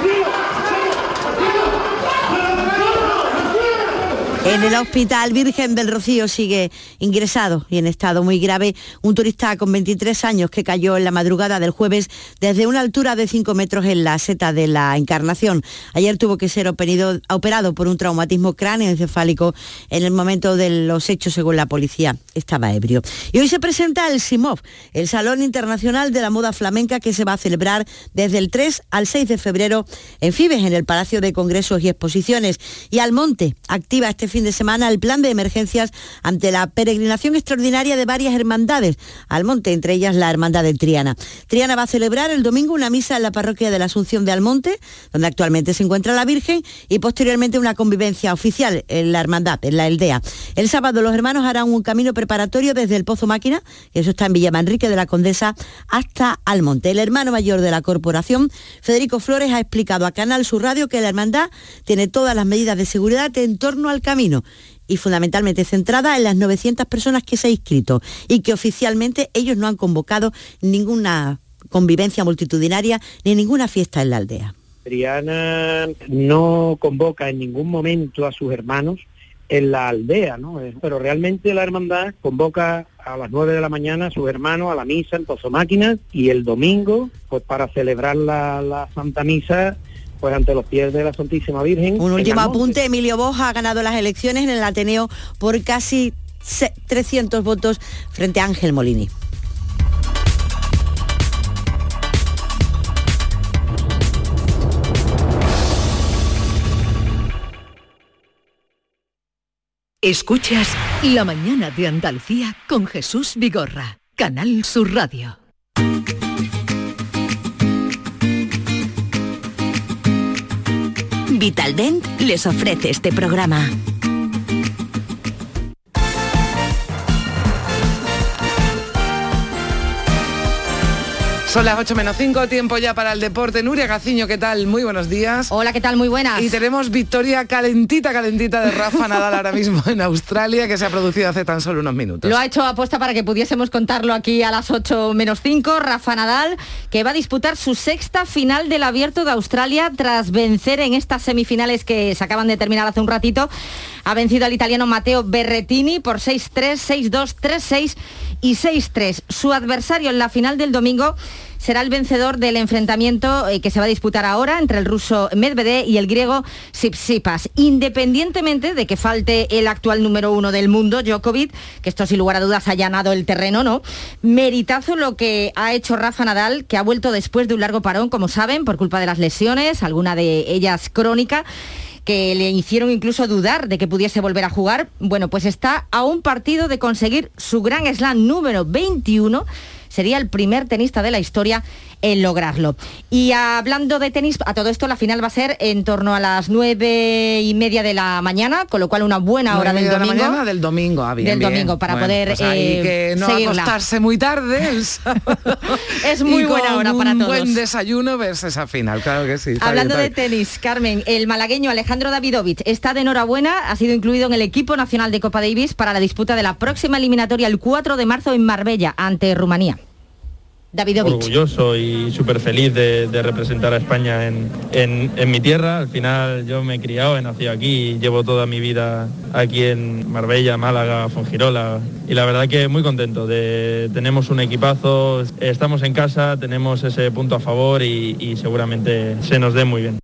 En el Hospital Virgen del Rocío sigue ingresado y en estado muy grave un turista con 23 años que cayó en la madrugada del jueves desde una altura de 5 metros en la seta de la Encarnación. Ayer tuvo que ser operado, por un traumatismo cráneoencefálico en el momento de los hechos, según la policía. Estaba ebrio. Y hoy se presenta el SIMOV, el Salón Internacional de la Moda Flamenca que se va a celebrar desde el 3 al 6 de febrero en Fibes, en el Palacio de Congresos y Exposiciones. Y Almonte activa este fin de semana el plan de emergencias ante la peregrinación extraordinaria de varias hermandades al monte, entre ellas la Hermandad de Triana. Triana va a celebrar el domingo una misa en la parroquia de la Asunción de Almonte, donde actualmente se encuentra la Virgen, y posteriormente una convivencia oficial en la Hermandad, en la Eldea. El sábado los hermanos harán un camino preparatorio desde el Pozo Máquina, eso está en Villa Manrique de la Condesa, hasta Almonte. El hermano mayor de la corporación, Federico Flores, ha explicado a Canal Sur Radio que la hermandad tiene todas las medidas de seguridad en torno al camino y fundamentalmente centrada en las 900 personas que se han inscrito y que oficialmente ellos no han convocado ninguna convivencia multitudinaria ni ninguna fiesta en la aldea. Triana no convoca en ningún momento a sus hermanos en la aldea, ¿no? Pero realmente la hermandad convoca a las 9 de la mañana a sus hermanos a la misa en Pozo Máquinas y el domingo, pues para celebrar la Santa Misa, pues ante los pies de la Santísima Virgen. Un último apunte, Emilio Boja ha ganado las elecciones en el Ateneo por casi 300 votos frente a Ángel Molini. Escuchas La mañana de Andalucía con Jesús Vigorra, Canal Sur Radio. Vitaldent les ofrece este programa. Son las 8 menos 5, tiempo ya para el deporte. Nuria Gaciño, ¿qué tal? Muy buenos días. Hola, ¿qué tal? Muy buenas. Y tenemos victoria calentita, calentita de Rafa <laughs> Nadal ahora mismo en Australia, que se ha producido hace tan solo unos minutos. Lo ha hecho apuesta para que pudiésemos contarlo aquí a las 8 menos 5. Rafa Nadal, que va a disputar su sexta final del Abierto de Australia tras vencer en estas semifinales que se acaban de terminar hace un ratito. Ha vencido al italiano Matteo Berretini por 6-3, 6-2, 3-6 y 6-3. Su adversario en la final del domingo será el vencedor del enfrentamiento eh, que se va a disputar ahora entre el ruso Medvedev y el griego Sipsipas. Independientemente de que falte el actual número uno del mundo, Djokovic, que esto sin lugar a dudas ha allanado el terreno, ¿no? Meritazo lo que ha hecho Rafa Nadal, que ha vuelto después de un largo parón, como saben, por culpa de las lesiones, alguna de ellas crónica que le hicieron incluso dudar de que pudiese volver a jugar. Bueno, pues está a un partido de conseguir su gran slam número 21 sería el primer tenista de la historia en lograrlo. Y hablando de tenis, a todo esto la final va a ser en torno a las nueve y media de la mañana, con lo cual una buena hora del domingo. De la mañana del domingo, ah, bien, Del bien. domingo, para Bueno, poder pues eh, que no seguirla. acostarse muy tarde. el <laughs> sábado. Es muy Y buena con hora para un todos. buen desayuno verse esa final, claro que sí. Hablando bien, de tenis, Carmen, el malagueño Alejandro Davidovich está de enhorabuena, ha sido incluido en el equipo nacional de Copa Davis para la disputa de la próxima eliminatoria el 4 de marzo en Marbella ante Rumanía. Davidovich. orgulloso y súper feliz de, de representar a España en, en- en mi tierra. Al final yo me he criado, he nacido aquí y llevo toda mi vida aquí en Marbella, Málaga, Fongirola. Y la verdad que muy contento. De, tenemos un equipazo, estamos en casa, tenemos ese punto a favor y, y seguramente se nos dé muy bien.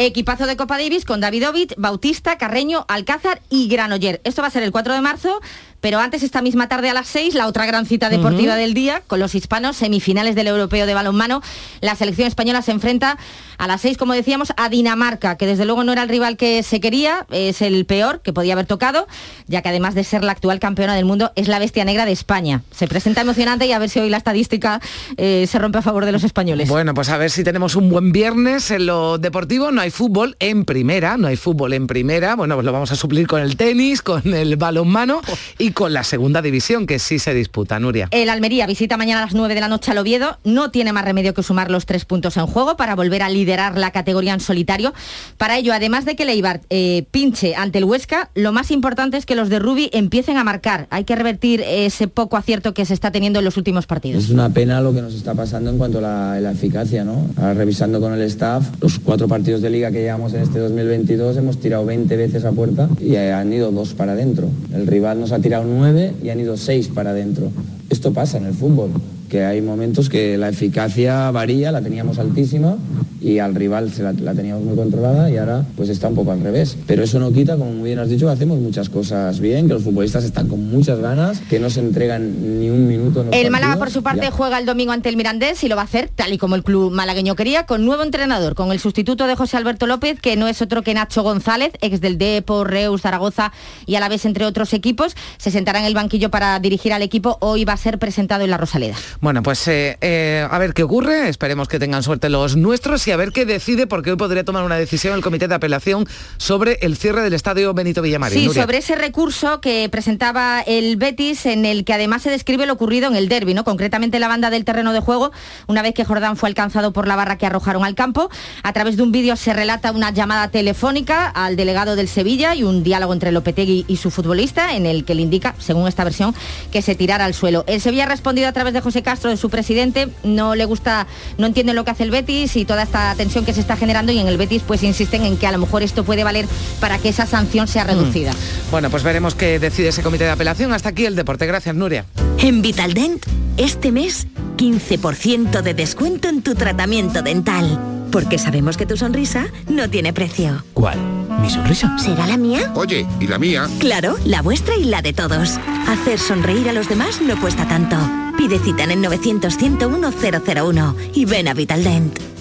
Equipazo de Copa Davis con Davidovich, Bautista, Carreño, Alcázar y Granoller. Esto va a ser el 4 de marzo, pero antes esta misma tarde a las 6, la otra gran cita deportiva del día, con los hispanos, semifinales del Europeo de Balonmano. La selección española se enfrenta a las 6, como decíamos, a Dinamarca, que desde luego no era el rival que se quería, es el peor que podía haber tocado, ya que además de ser la actual campeona del mundo, es la bestia negra de España. Se presenta emocionante y a ver si hoy la estadística eh, se rompe a favor de los españoles. Bueno, pues a ver si tenemos un buen viernes en lo deportivo. No hay fútbol en primera, no hay fútbol en primera. Bueno, pues lo vamos a suplir con el tenis, con el balonmano <laughs> y con la segunda división, que sí se disputa, Nuria. El Almería visita mañana a las 9 de la noche al Oviedo. No tiene más remedio que sumar los tres puntos en juego para volver a liderar la categoría en solitario. Para ello, además de que Leibar eh, pinche ante el Huesca, lo más importante es que los de Rubi empiecen a marcar. Hay que revertir ese poco acierto que se está teniendo en los últimos partidos. Es una pena lo que nos está pasando en cuanto a la, la eficacia, ¿no? Ahora revisando con el staff, los cuatro partidos de liga que llevamos en este 2022 hemos tirado 20 veces a puerta y eh, han ido dos para adentro. El rival nos ha tirado 9 y han ido 6 para adentro. Esto pasa en el fútbol. Que hay momentos que la eficacia varía, la teníamos altísima y al rival se la, la, teníamos muy controlada y ahora pues está un poco al revés. Pero eso no quita, como muy bien has dicho, que hacemos muchas cosas bien, que los futbolistas están con muchas ganas, que no se entregan ni un minuto. En el Málaga por su parte ya. juega el domingo ante el Mirandés y lo va a hacer tal y como el club malagueño quería, con nuevo entrenador, con el sustituto de José Alberto López, que no es otro que Nacho González, ex del Depo, Reus, Zaragoza y a la vez entre otros equipos. Se sentará en el banquillo para dirigir al equipo. Hoy va a ser presentado en la Rosaleda. Bueno, pues eh, eh, a ver qué ocurre. Esperemos que tengan suerte los nuestros y a ver qué decide, porque hoy podría tomar una decisión el Comité de Apelación sobre el cierre del Estadio Benito Villamarín. Sí, Nuria. sobre ese recurso que presentaba el Betis, en el que además se describe lo ocurrido en el derby, ¿no? Concretamente la banda del terreno de juego, una vez que Jordán fue alcanzado por la barra que arrojaron al campo. A través de un vídeo se relata una llamada telefónica al delegado del Sevilla y un diálogo entre Lopetegui y su futbolista, en el que le indica, según esta versión, que se tirara al suelo. El Sevilla ha respondido a través de José Castro, de su presidente, no le gusta, no entiende lo que hace el Betis y toda esta tensión que se está generando y en el Betis pues insisten en que a lo mejor esto puede valer para que esa sanción sea reducida. Mm. Bueno, pues veremos qué decide ese comité de apelación. Hasta aquí el deporte. Gracias, Nuria. En Vitaldent, este mes, 15% de descuento en tu tratamiento dental. Porque sabemos que tu sonrisa no tiene precio. ¿Cuál? ¿Mi sonrisa? ¿Será la mía? Oye, ¿y la mía? Claro, la vuestra y la de todos. Hacer sonreír a los demás no cuesta tanto. Pide cita en el 900 101 001 y ven a Vitaldent.